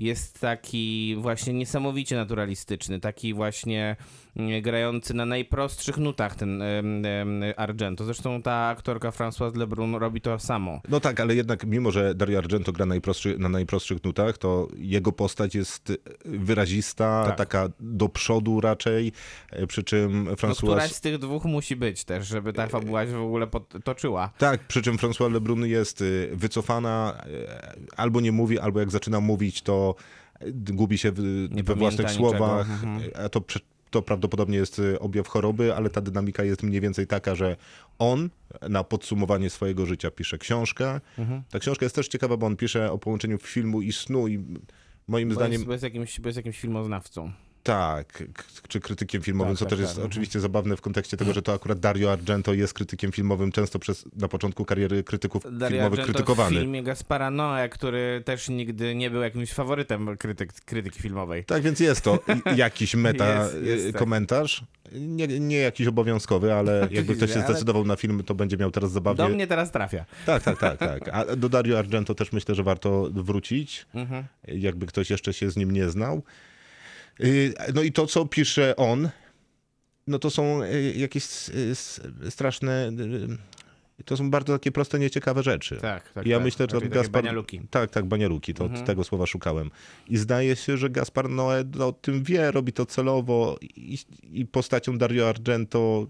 jest taki właśnie niesamowicie naturalistyczny, taki właśnie grający na najprostszych nutach ten Argento. Zresztą ta aktorka Françoise Lebrun robi to samo. No tak, ale jednak mimo, że Dario Argento gra najprostszy, na najprostszych nutach, to jego postać jest wyrazista, Tak. taka do przodu raczej, e, przy czym No, François... któraś z tych dwóch musi być też, żeby ta fabuła się w ogóle toczyła. Tak, przy czym François Lebrun jest y, wycofana, y, albo nie mówi, albo jak zaczyna mówić, to y, gubi się w, we własnych niczego, słowach, mhm. a to, to prawdopodobnie jest y, objaw choroby, ale ta dynamika jest mniej więcej taka, że on na podsumowanie swojego życia pisze książkę. Mhm. Ta książka jest też ciekawa, bo on pisze o połączeniu filmu i snu i moim Bo zdaniem jest, bo, jest jakimś, bo jest jakimś filmoznawcą. Tak, czy krytykiem filmowym, Tak, co tak, też jest tak. oczywiście zabawne w kontekście tego, że to akurat Dario Argento jest krytykiem filmowym, często przez na początku kariery krytyków Dario filmowych Argento krytykowany. w filmie Gaspara Noe, który też nigdy nie był jakimś faworytem krytyk, krytyki filmowej. Tak, więc jest to jakiś [laughs] meta Jest- jest y, tak. komentarz. Nie, nie jakiś obowiązkowy, ale [laughs] jakby ktoś się zdecydował na film, to będzie miał teraz zabawnie. Do mnie teraz trafia. Tak, tak, tak, tak. [laughs] A do Dario Argento też myślę, że warto wrócić, Mhm. jakby ktoś jeszcze się z nim nie znał. Y, No i to, co pisze on, no to są y, jakieś s- straszne... y, To są bardzo takie proste, nieciekawe rzeczy. Tak, tak. ja tak. myślę, że Gaspar... banialuki. Tak, tak, banialuki, to Mhm. tego słowa szukałem. I zdaje się, że Gaspar Noé o tym wie, robi to celowo i, i postacią Dario Argento,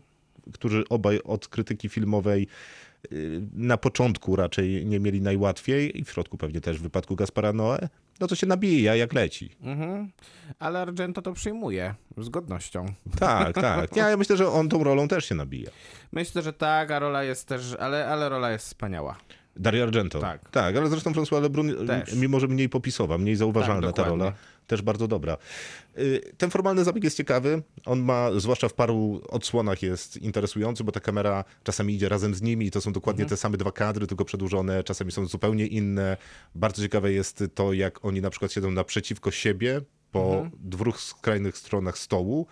którzy obaj od krytyki filmowej y, na początku raczej nie mieli najłatwiej i w środku pewnie też w wypadku Gaspara Noé, no to się nabija jak leci. Mhm. Ale Argento to przyjmuje z godnością. Tak, [laughs] tak. Ja myślę, że on tą rolą też się nabija. Myślę, że tak, a rola jest też, ale, ale rola jest wspaniała. Dario Argento. Tak. tak, ale zresztą François Lebrun, Też. mimo że mniej popisowa, mniej zauważalna Tak, ta rola, też bardzo dobra. Y, Ten formalny zabieg jest ciekawy. On ma, zwłaszcza w paru odsłonach jest interesujący, bo ta kamera czasami idzie razem z nimi i to są dokładnie Mhm. te same dwa kadry, tylko przedłużone, czasami są zupełnie inne. Bardzo ciekawe jest to, jak oni na przykład siedzą naprzeciwko siebie, po Mhm. dwóch skrajnych stronach stołu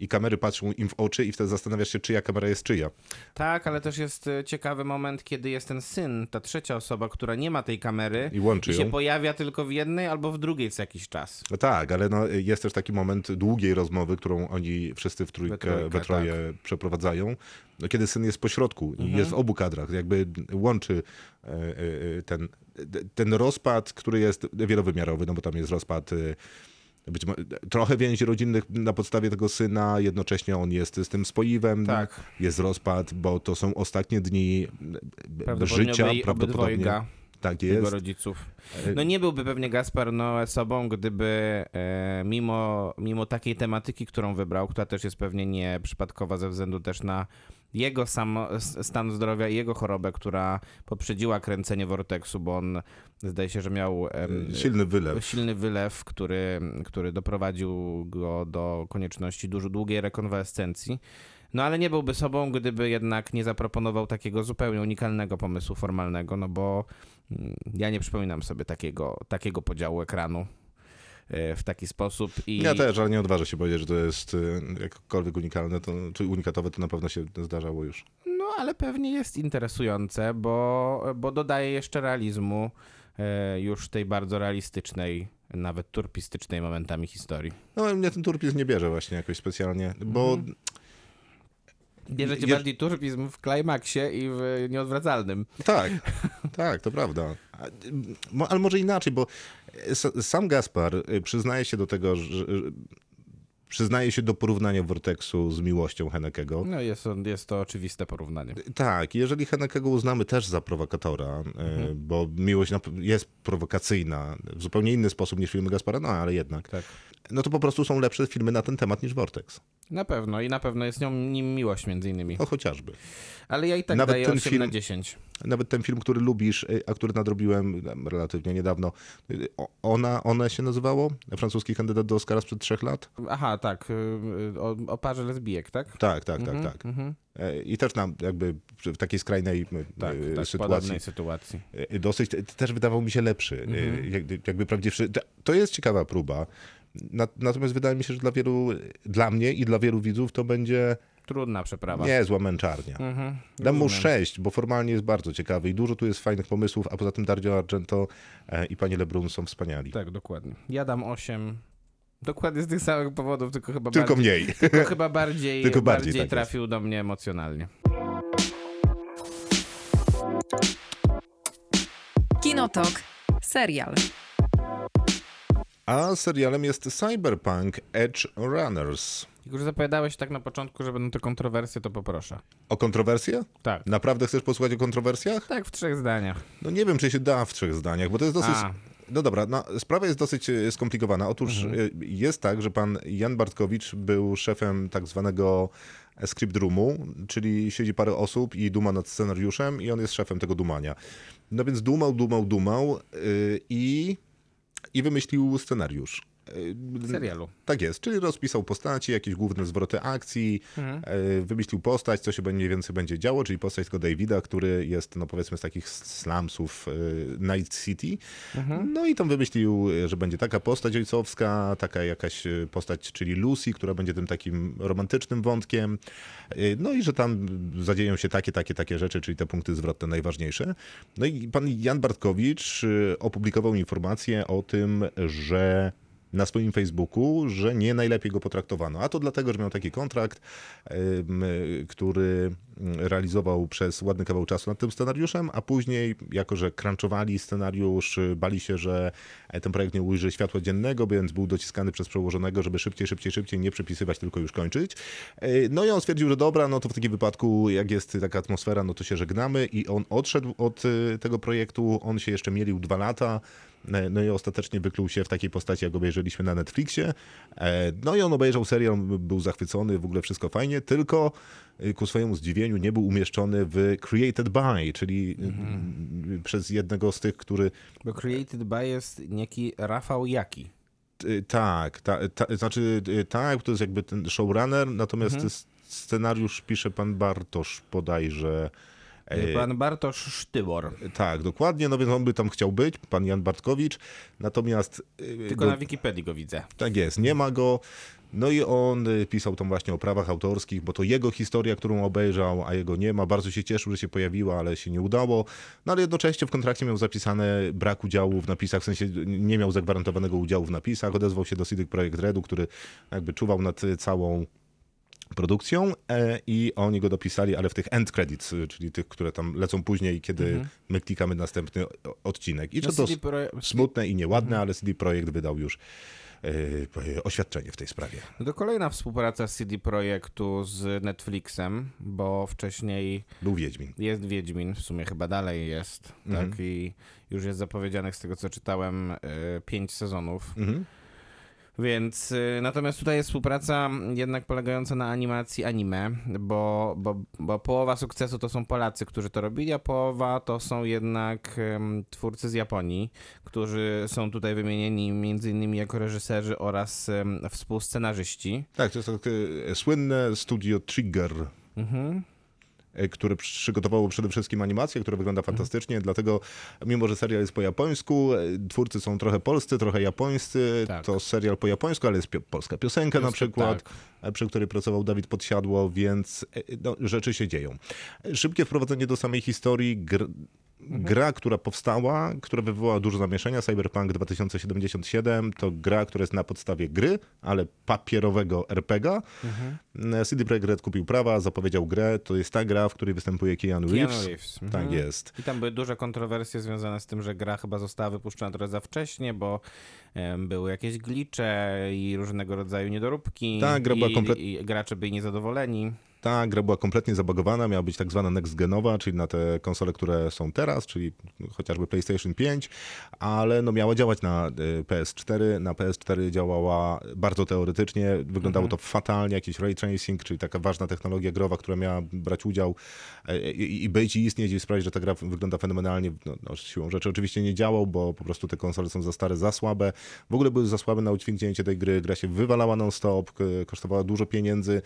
i kamery patrzą im w oczy i wtedy zastanawiasz się, czyja kamera jest czyja. Tak, ale też jest e, ciekawy moment, kiedy jest ten syn, ta trzecia osoba, która nie ma tej kamery I łączy i się ją. pojawia tylko w jednej albo w drugiej co jakiś czas. No tak, ale no, jest też taki moment długiej rozmowy, którą oni wszyscy w trójkę, We trójkę, we troje przeprowadzają, no, kiedy syn jest pośrodku i jest w obu kadrach, jakby łączy e, e, ten, ten rozpad, który jest wielowymiarowy, no bo tam jest rozpad być trochę więzi rodzinnych na podstawie tego syna, jednocześnie on jest z tym spoiwem, Tak. jest rozpad, bo to są ostatnie dni e, Prawdopodobnie życia, obej- prawdopodobnie. obydwojga Tak jego jest. rodziców. No nie byłby pewnie Gaspar Noé sobą, gdyby e, mimo, mimo takiej tematyki, którą wybrał, która też jest pewnie nieprzypadkowa ze względu też na jego sam stan zdrowia i jego chorobę, która poprzedziła kręcenie Vortexu, bo on zdaje się, że miał em, Silny wylew. silny wylew, który, który doprowadził go do konieczności dużo długiej rekonwalescencji. No ale nie byłby sobą, gdyby jednak nie zaproponował takiego zupełnie unikalnego pomysłu formalnego, no bo mm, ja nie przypominam sobie takiego, takiego podziału ekranu w taki sposób. I Ja też, ale nie odważę się powiedzieć, że to jest e, jakkolwiek unikalne, to, czy unikatowe, to na pewno się zdarzało już. No ale pewnie jest interesujące, bo, bo dodaje jeszcze realizmu e, już tej bardzo realistycznej, nawet turpistycznej momentami historii. No ale mnie ten turpizm nie bierze właśnie jakoś specjalnie, bo Mhm. Bierzecie Je- bardziej turbizm w klimaksie i w nieodwracalnym. Tak, [laughs] tak, to prawda. Ale może inaczej, bo s- sam Gaspar y, przyznaje się do tego, że przyznaje się do porównania Vortexu z miłością Henekego. No jest, on- jest to oczywiste porównanie. Tak, jeżeli Henekego uznamy też za prowokatora, y, bo miłość jest prowokacyjna w zupełnie inny sposób niż filmy Gaspara, no ale jednak, Tak. No to po prostu są lepsze filmy na ten temat niż Vortex. Na pewno i na pewno jest nią nim miłość między innymi. No chociażby. Ale ja i tak Nawet daję ten 8 film- na 10. Nawet ten film, który lubisz, y, a który nadrobiłem em, relatywnie niedawno, y, o- ona, one się nazywało? Francuski kandydat do Oscara sprzed trzech lat? Aha, tak, y, o, o parze lesbijek, tak? Tak, tak, Mhm, tak, tak. mhm. I też nam jakby w takiej skrajnej Tak, tak, sytuacji sytuacji. dosyć też wydawał mi się lepszy. Mhm. Jakby, jakby prawdziwszy. To jest ciekawa próba. Na- Natomiast wydaje mi się, że dla wielu, dla mnie i dla wielu widzów to będzie Trudna przeprawa. niezła męczarnia. Mhm, Dam mu. 6, bo formalnie jest bardzo ciekawy i dużo tu jest fajnych pomysłów, a poza tym Dario Argento e, i pani Lebrun są wspaniali. Tak, dokładnie. Ja dam 8. Dokładnie z tych samych powodów, tylko chyba Tylko bardziej, mniej. tylko chyba bardziej, [laughs] Tylko bardziej, bardziej, tak jest. trafił do mnie emocjonalnie. Kinotok. Serial. A serialem jest Cyberpunk Edge Runners. Jak już zapowiadałeś tak na początku, że będą to kontrowersje, to poproszę. O kontrowersję? Tak. Naprawdę chcesz posłuchać o kontrowersjach? Tak, w trzech zdaniach. No nie wiem, czy się da w trzech zdaniach, bo to jest dosyć... A. No dobra, no, sprawa jest dosyć e, skomplikowana. Otóż Mhm. e, jest tak, że pan Jan Bartkowicz był szefem tak zwanego script roomu, czyli siedzi parę osób i duma nad scenariuszem i on jest szefem tego dumania. No więc dumał, dumał, dumał y, i, i wymyślił scenariusz. Y, Serialu. Tak jest, czyli rozpisał postaci, jakieś główne zwroty akcji, Mhm. e, wymyślił postać, co się mniej więcej będzie działo, czyli postać tego Davida, który jest, no powiedzmy, z takich slumsów e, Night City. Mhm. No i tam wymyślił, e, że będzie taka postać ojcowska, taka jakaś e, postać, czyli Lucy, która będzie tym takim romantycznym wątkiem. E, No i że tam zadzieją się takie, takie, takie rzeczy, czyli te punkty zwrotne najważniejsze. No i pan Jan Bartkowicz e, opublikował informację o tym, że na swoim Facebooku, że nie najlepiej go potraktowano. A to dlatego, że miał taki kontrakt, który realizował przez ładny kawał czasu nad tym scenariuszem, a później, jako że crunchowali scenariusz, bali się, że ten projekt nie ujrzy światła dziennego, więc był dociskany przez przełożonego, żeby szybciej, szybciej, szybciej nie przepisywać, tylko już kończyć. Yy, No i on stwierdził, że dobra, no to w takim wypadku, jak jest taka atmosfera, no to się żegnamy i on odszedł od y, tego projektu, on się jeszcze mielił dwa lata, E, No i ostatecznie wykluł się w takiej postaci, jak obejrzeliśmy na Netflixie. E, No i on obejrzał serial, był zachwycony, w ogóle wszystko fajnie, tylko ku swojemu zdziwieniu nie był umieszczony w Created By, czyli y, przez jednego z tych, który Bo Created by jest niejaki Rafał Jaki. y, tak, ta, ta, znaczy y, tak, to jest jakby ten showrunner, natomiast s- scenariusz pisze pan Bartosz bodajże. Pan Bartosz Sztybor. Tak, dokładnie, no więc on by tam chciał być, pan Jan Bartkowicz, natomiast... y, Tylko do- na Wikipedii go widzę. Tak jest, nie ma go. No i on y, pisał tam właśnie o prawach autorskich, bo to jego historia, którą obejrzał, a jego nie ma. Bardzo się cieszył, że się pojawiła, ale się nie udało. No ale jednocześnie w kontrakcie miał zapisane brak udziału w napisach, w sensie nie miał zagwarantowanego udziału w napisach. Odezwał się do CD Projekt Redu, który jakby czuwał nad całą produkcją e, i oni go dopisali, ale w tych end credits, y, czyli tych, które tam lecą później, kiedy my klikamy następny odcinek. I No to smutne i nieładne, ale CD Projekt wydał już oświadczenie w tej sprawie. No to kolejna współpraca CD Projektu z Netflixem, bo wcześniej Był Wiedźmin. jest Wiedźmin, w sumie chyba dalej jest, Mhm. tak? I już jest zapowiedzianych z tego, co czytałem, y, pięć sezonów. Mhm. Więc y, natomiast tutaj jest współpraca jednak polegająca na animacji anime, bo, bo, bo połowa sukcesu to są Polacy, którzy to robili, a połowa to są jednak twórcy z Japonii, którzy są tutaj wymienieni między innymi jako reżyserzy oraz współscenarzyści. Tak, to jest takie słynne studio Trigger. Mhm. E, które przygotowało przede wszystkim animację, która wygląda fantastycznie, dlatego mimo, że serial jest po japońsku, e, twórcy są trochę polscy, trochę japońscy, Tak. to serial po japońsku, ale jest pio- polska piosenka na przykład, tak. e, przy której pracował Dawid Podsiadło, więc no, rzeczy się dzieją. Szybkie wprowadzenie do samej historii, gra, która powstała, która wywołała dużo zamieszania, Cyberpunk 2077, to gra, która jest na podstawie gry, ale papierowego RPGa. Mhm. CD Projekt Red kupił prawa, zapowiedział grę, to jest ta gra, w której występuje Keanu Reeves. Keanu Reeves. Tak Mhm. jest. I tam były duże kontrowersje związane z tym, że gra chyba została wypuszczona trochę za wcześnie, bo były jakieś glicze i różnego rodzaju niedoróbki. Tak, gra była i, komplet- i gracze byli niezadowoleni. Ta gra była kompletnie zabagowana, miała być tak zwana next-genowa, czyli na te konsole, które są teraz, czyli chociażby PlayStation 5, ale no miała działać na y, PS4. Na PS4 działała bardzo teoretycznie, wyglądało to fatalnie, jakiś ray tracing, czyli taka ważna technologia growa, która miała brać udział e, i, i być i istnieć i sprawić, że ta gra wygląda fenomenalnie. No, no, siłą rzeczy oczywiście nie działał, bo po prostu te konsole są za stare, za słabe. W ogóle były za słabe na udźwignięcie tej gry, gra się wywalała non-stop, kosztowała dużo pieniędzy.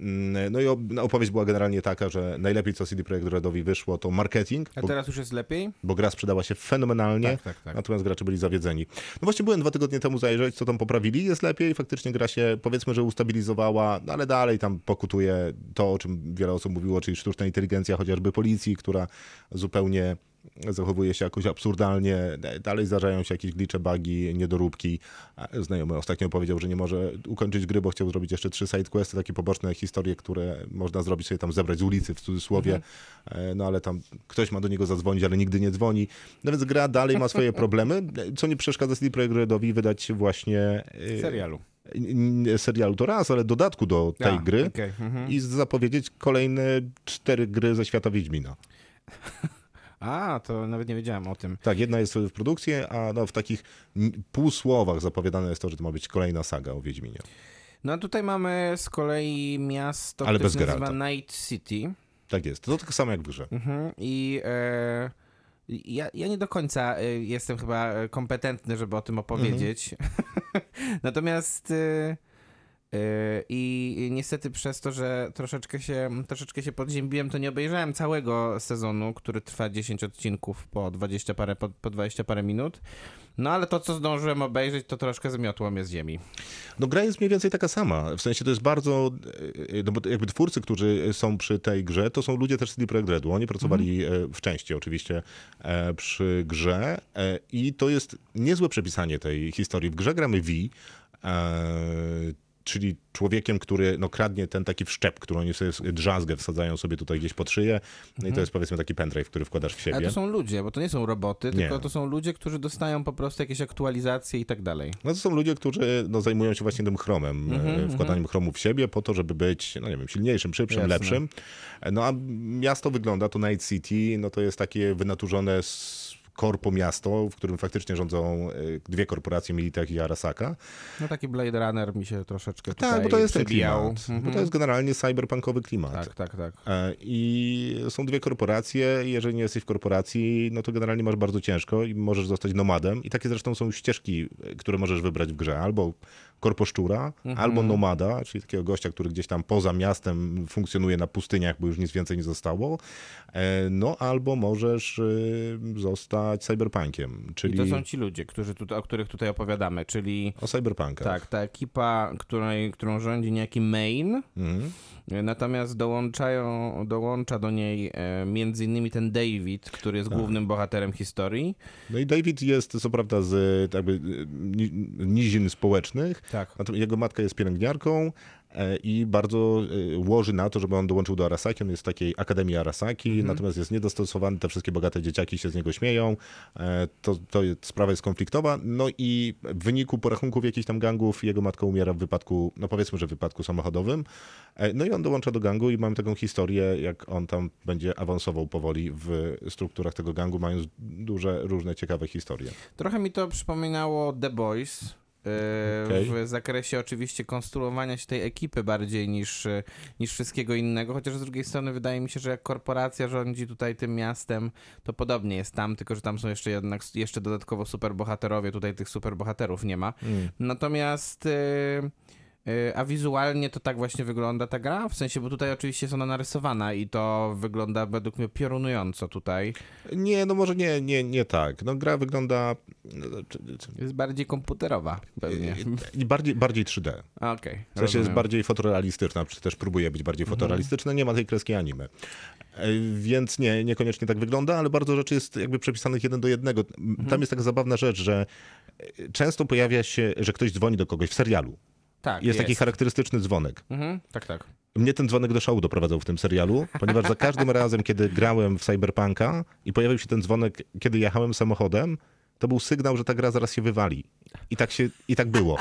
Mm, No i no, opowieść była generalnie taka, że najlepiej co CD Projekt Redowi wyszło to marketing, A bo, teraz już jest lepiej? bo gra sprzedała się fenomenalnie, Tak, tak, tak. natomiast gracze byli zawiedzeni. No właśnie byłem dwa tygodnie temu zajrzeć, co tam poprawili, jest lepiej, faktycznie gra się powiedzmy, że ustabilizowała, no ale dalej tam pokutuje to, o czym wiele osób mówiło, czyli sztuczna inteligencja chociażby policji, która zupełnie zachowuje się jakoś absurdalnie, dalej zdarzają się jakieś glicze, bugi, niedoróbki. Znajomy ostatnio powiedział, że nie może ukończyć gry, bo chciał zrobić jeszcze trzy sidequesty, takie poboczne historie, które można zrobić sobie tam zebrać z ulicy w cudzysłowie, E, no ale tam ktoś ma do niego zadzwonić, ale nigdy nie dzwoni. No więc gra dalej ma swoje [laughs] problemy, co nie przeszkadza CD Projekt Redowi wydać właśnie e, Serialu. serialu to raz, ale dodatku do tej A, gry okej, mhm. i zapowiedzieć kolejne cztery gry ze świata Wiedźmina. [laughs] A, to nawet nie wiedziałem o tym. Tak, jedna jest w produkcji, a no, w takich półsłowach zapowiadane jest to, że to ma być kolejna saga o Wiedźminie. No a tutaj mamy z kolei miasto, Ale które bez się nazywa Geralta. Night City. Tak jest. To tak samo jak w grze. Mhm. I e, ja, ja nie do końca e, jestem chyba e, kompetentny, żeby o tym opowiedzieć. [laughs] Natomiast e, e, i niestety przez to, że troszeczkę się, troszeczkę się podziębiłem, to nie obejrzałem całego sezonu, który trwa 10 odcinków po 20 parę, po, po 20 parę minut. No ale to, co zdążyłem obejrzeć, to troszkę zmiotło mnie z ziemi. No gra jest mniej więcej taka sama. W sensie to jest bardzo, e, no bo jakby twórcy, którzy są przy tej grze, to są ludzie też z CD Projekt Redu. Oni pracowali e, w części oczywiście e, przy grze e, i to jest niezłe przepisanie tej historii. W grze gramy V, czyli człowiekiem, który no, kradnie ten taki wszczep, który oni sobie drzazgę wsadzają sobie tutaj gdzieś pod szyję. No i to jest powiedzmy taki pendrive, który wkładasz w Ale siebie. to są ludzie, bo to nie są roboty, Nie. tylko to są ludzie, którzy dostają po prostu jakieś aktualizacje i tak dalej. No to są ludzie, którzy no, zajmują się właśnie tym chromem, Mhm, e, wkładaniem chromu w siebie po to, żeby być, no nie wiem, silniejszym, szybszym, Jasne. lepszym. E, No a miasto wygląda, to Night City, no to jest takie wynaturzone s- korpo miasto, w którym faktycznie rządzą e, dwie korporacje, Militech i Arasaka. No taki Blade Runner mi się troszeczkę tutaj Tak, bo to jest ten klimat. Mhm. to jest generalnie cyberpunkowy klimat. Tak, tak, tak. E, I są dwie korporacje. Jeżeli nie jesteś w korporacji, no to generalnie masz bardzo ciężko i możesz zostać nomadem. I takie zresztą są ścieżki, e, które możesz wybrać w grze. Albo korposzczura, Mhm. albo nomada, czyli takiego gościa, który gdzieś tam poza miastem funkcjonuje na pustyniach, bo już nic więcej nie zostało. E, No albo możesz y, zostać cyberpunkiem, czyli I to są ci ludzie, którzy tutaj, o których tutaj opowiadamy, czyli o cyberpunkach. tak, ta ekipa, której, którą rządzi niejaki Main, Mhm. Natomiast dołączają, dołącza do niej e, między innymi ten David, który jest głównym bohaterem historii. No i David jest co prawda z jakby y, ni- nizin społecznych, Tak. Jego matka jest pielęgniarką, e, i bardzo e, łoży na to, żeby on dołączył do Arasaki. On jest w takiej Akademii Arasaki, natomiast jest niedostosowany, te wszystkie bogate dzieciaki się z niego śmieją. E, To, to jest, sprawa jest konfliktowa. No i w wyniku porachunków jakichś tam gangów jego matka umiera w wypadku, no powiedzmy, że w wypadku samochodowym. E, No i on dołącza do gangu i mamy taką historię, jak on tam będzie awansował powoli w strukturach tego gangu, mając duże, różne ciekawe historie. Trochę mi to przypominało The Boys. Yy, Okej. W zakresie oczywiście konstruowania się tej ekipy bardziej niż, yy, niż wszystkiego innego, chociaż z drugiej strony wydaje mi się, że jak korporacja rządzi tutaj tym miastem, to podobnie jest tam, tylko że tam są jeszcze jednak jeszcze dodatkowo superbohaterowie, tutaj tych superbohaterów nie ma. Natomiast yy, yy, a wizualnie to tak właśnie wygląda ta gra, w sensie, bo tutaj oczywiście jest ona narysowana i to wygląda według mnie piorunująco tutaj. Nie, no może nie, nie, nie tak. No gra wygląda no, czy- Jest bardziej komputerowa pewnie. i bardziej, bardziej 3D. [laughs] Okej. W sensie jest bardziej fotorealistyczna, czy też próbuje być bardziej fotorealistyczna, nie ma tej kreski anime. E, Więc nie, niekoniecznie tak wygląda, ale bardzo rzeczy jest jakby przepisanych jeden do jednego. Tam jest taka zabawna rzecz, że często pojawia się, że ktoś dzwoni do kogoś w serialu. Tak, Jest, taki charakterystyczny dzwonek. Mhm, tak, tak. Mnie ten dzwonek do szału doprowadzał w tym serialu, ponieważ za każdym razem, kiedy grałem w Cyberpunka i pojawił się ten dzwonek, kiedy jechałem samochodem, to był sygnał, że ta gra zaraz się wywali. I tak, się, i tak było.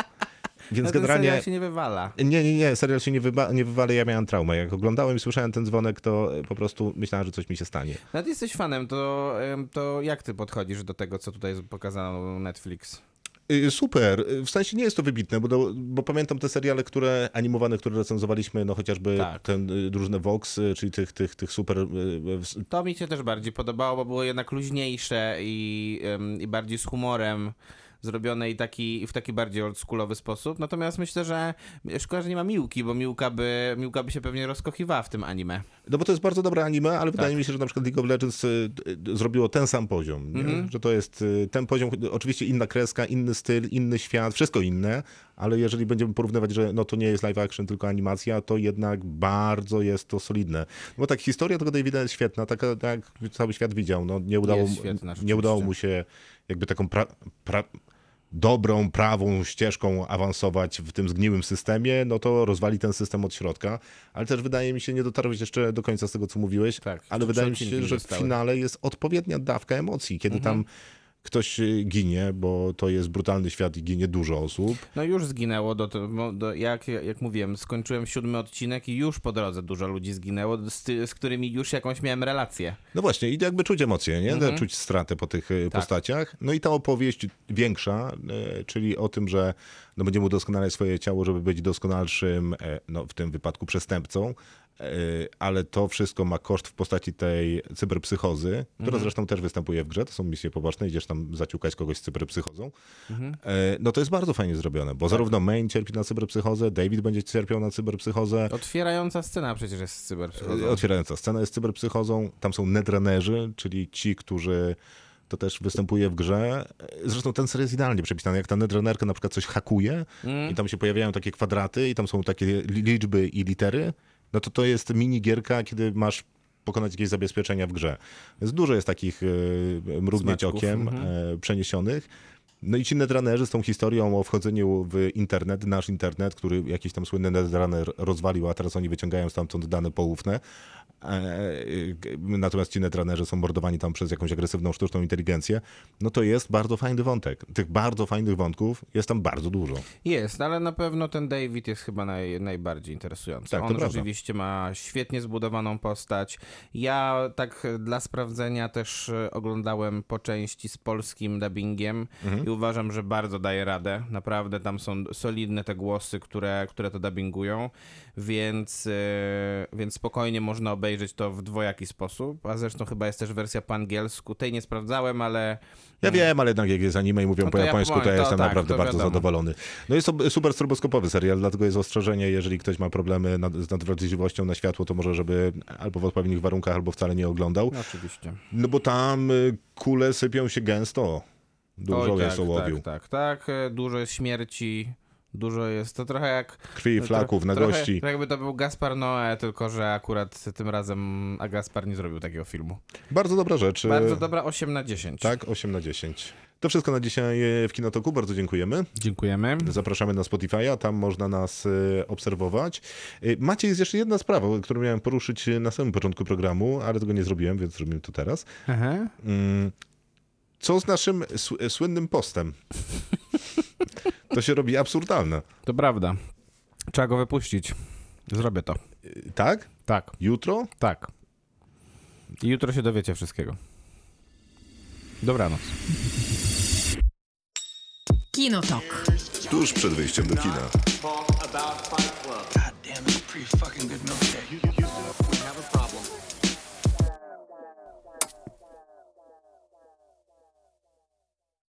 Więc No generalnie... serial się nie wywala. Nie, nie, nie, serial się nie, wyba- nie wywali, ja miałem traumę. Jak oglądałem i słyszałem ten dzwonek, to e, po prostu myślałem, że coś mi się stanie. No ty jesteś fanem, to, to jak ty podchodzisz do tego, co tutaj pokazano Netflix? Y, Super, Y, w sensie nie jest to wybitne, bo, do, bo pamiętam te seriale, które animowane, które recenzowaliśmy, no chociażby Tak. ten y, różne Vox, czyli tych, tych, tych super... To mi się też bardziej podobało, bo było jednak luźniejsze i, i bardziej z humorem zrobione i taki, w taki bardziej oldschoolowy sposób. Natomiast myślę, że szkoda, że nie ma Miłki, bo Miłka by, Miłka by się pewnie rozkochiwała w tym anime. No bo to jest bardzo dobre anime, ale Tak. wydaje mi się, że na przykład League of Legends y, y, zrobiło ten sam poziom. Mhm. Że to jest y, ten poziom, oczywiście inna kreska, inny styl, inny świat, wszystko inne, ale jeżeli będziemy porównywać, że no to nie jest live action, tylko animacja, to jednak bardzo jest to solidne. Bo tak, historia tego Davida jest świetna, taka tak jak cały świat widział. No, nie, udało, świetna, nie udało mu się jakby taką pra, pra, dobrą, prawą ścieżką awansować w tym zgniłym systemie, no to rozwali ten system od środka. Ale też wydaje mi się, nie dotarłeś jeszcze do końca z tego, co mówiłeś, Tak, ale wydaje mi się, że w finale jest odpowiednia dawka emocji, kiedy Mhm. tam ktoś y, ginie, bo to jest brutalny świat i ginie dużo osób. No już zginęło, do, do, jak, jak mówiłem, skończyłem siódmy odcinek i już po drodze dużo ludzi zginęło, z, z którymi już jakąś miałem relację. No właśnie, i jakby czuć emocje, nie? Mhm. Czuć stratę po tych y, Tak. postaciach. No i ta opowieść większa, y, czyli o tym, że no będziemy udoskonalać swoje ciało, żeby być doskonalszym, e, no w tym wypadku przestępcą, ale to wszystko ma koszt w postaci tej cyberpsychozy, która Mhm. zresztą też występuje w grze, to są misje poboczne, idziesz tam zaciukać kogoś z cyberpsychozą. Mhm. E, No to jest bardzo fajnie zrobione, Tak. bo zarówno Main cierpi na cyberpsychozę, David będzie cierpiał na cyberpsychozę, Otwierająca scena przecież jest z cyberpsychozą. Otwierająca scena jest cyberpsychozą. Tam są netrunnerzy, czyli ci, którzy to też występuje w grze. Zresztą ten serial jest idealnie przepisany. Jak ta netrunnerka na przykład coś hakuje Mm. i tam się pojawiają takie kwadraty i tam są takie li- liczby i litery, no to to jest mini gierka, kiedy masz pokonać jakieś zabezpieczenia w grze. Więc dużo jest takich e, mrugnięć okiem mhm. e, przeniesionych. No i ci netrunnerzy z tą historią o wchodzeniu w internet, nasz internet, który jakiś tam słynny netrunner rozwalił, a teraz oni wyciągają stamtąd dane poufne. E, Natomiast ci netrunnerzy są mordowani tam przez jakąś agresywną sztuczną inteligencję. No to jest bardzo fajny wątek. Tych bardzo fajnych wątków jest tam bardzo dużo. Jest, ale na pewno ten David jest chyba naj, najbardziej interesujący. Tak, On rzeczywiście ma świetnie zbudowaną postać. Ja tak dla sprawdzenia też e, oglądałem po części z polskim dubbingiem Mhm. i uważam, że bardzo daje radę. Naprawdę tam są solidne te głosy, które, które to dubbingują, więc, e, więc spokojnie można obejrzeć to w dwojaki sposób. A zresztą chyba jest też wersja po angielsku. Tej nie sprawdzałem, ale Ja wiem, ale jednak jak jest anime i mówią No po japońsku, to ja to jestem tak, naprawdę bardzo wiadomo. zadowolony. No jest to super stroboskopowy serial, dlatego jest ostrzeżenie, jeżeli ktoś ma problemy nad, z nadwrażliwością na światło, to może żeby albo w odpowiednich warunkach, albo wcale nie oglądał. no, oczywiście. No bo tam y, kule sypią się gęsto. Dużo Oj, jest ołowiu. Tak, tak, tak. Dużo jest śmierci, dużo jest. To trochę jak. Krwi, flaków, trochę, nagości. Trochę jakby to był Gaspar Noé, tylko że akurat tym razem a Gaspar nie zrobił takiego filmu. Bardzo dobra rzecz. y, Bardzo dobra 8 na 10. Tak, 8 na 10. To wszystko na dzisiaj w Kinotoku. Bardzo dziękujemy. Dziękujemy. Zapraszamy na Spotify'a, tam można nas e, obserwować. E, Macie, jest jeszcze jedna sprawa, którą miałem poruszyć na samym początku programu, ale tego nie zrobiłem, więc zrobimy to teraz. Aha. Co z naszym sł- słynnym postem? [laughs] To się robi absurdalne. To prawda. Trzeba go wypuścić. Zrobię to. E, Tak? Tak, Jutro? tak. I jutro się dowiecie wszystkiego. Dobranoc. Kinotok. Tuż przed wyjściem do kina.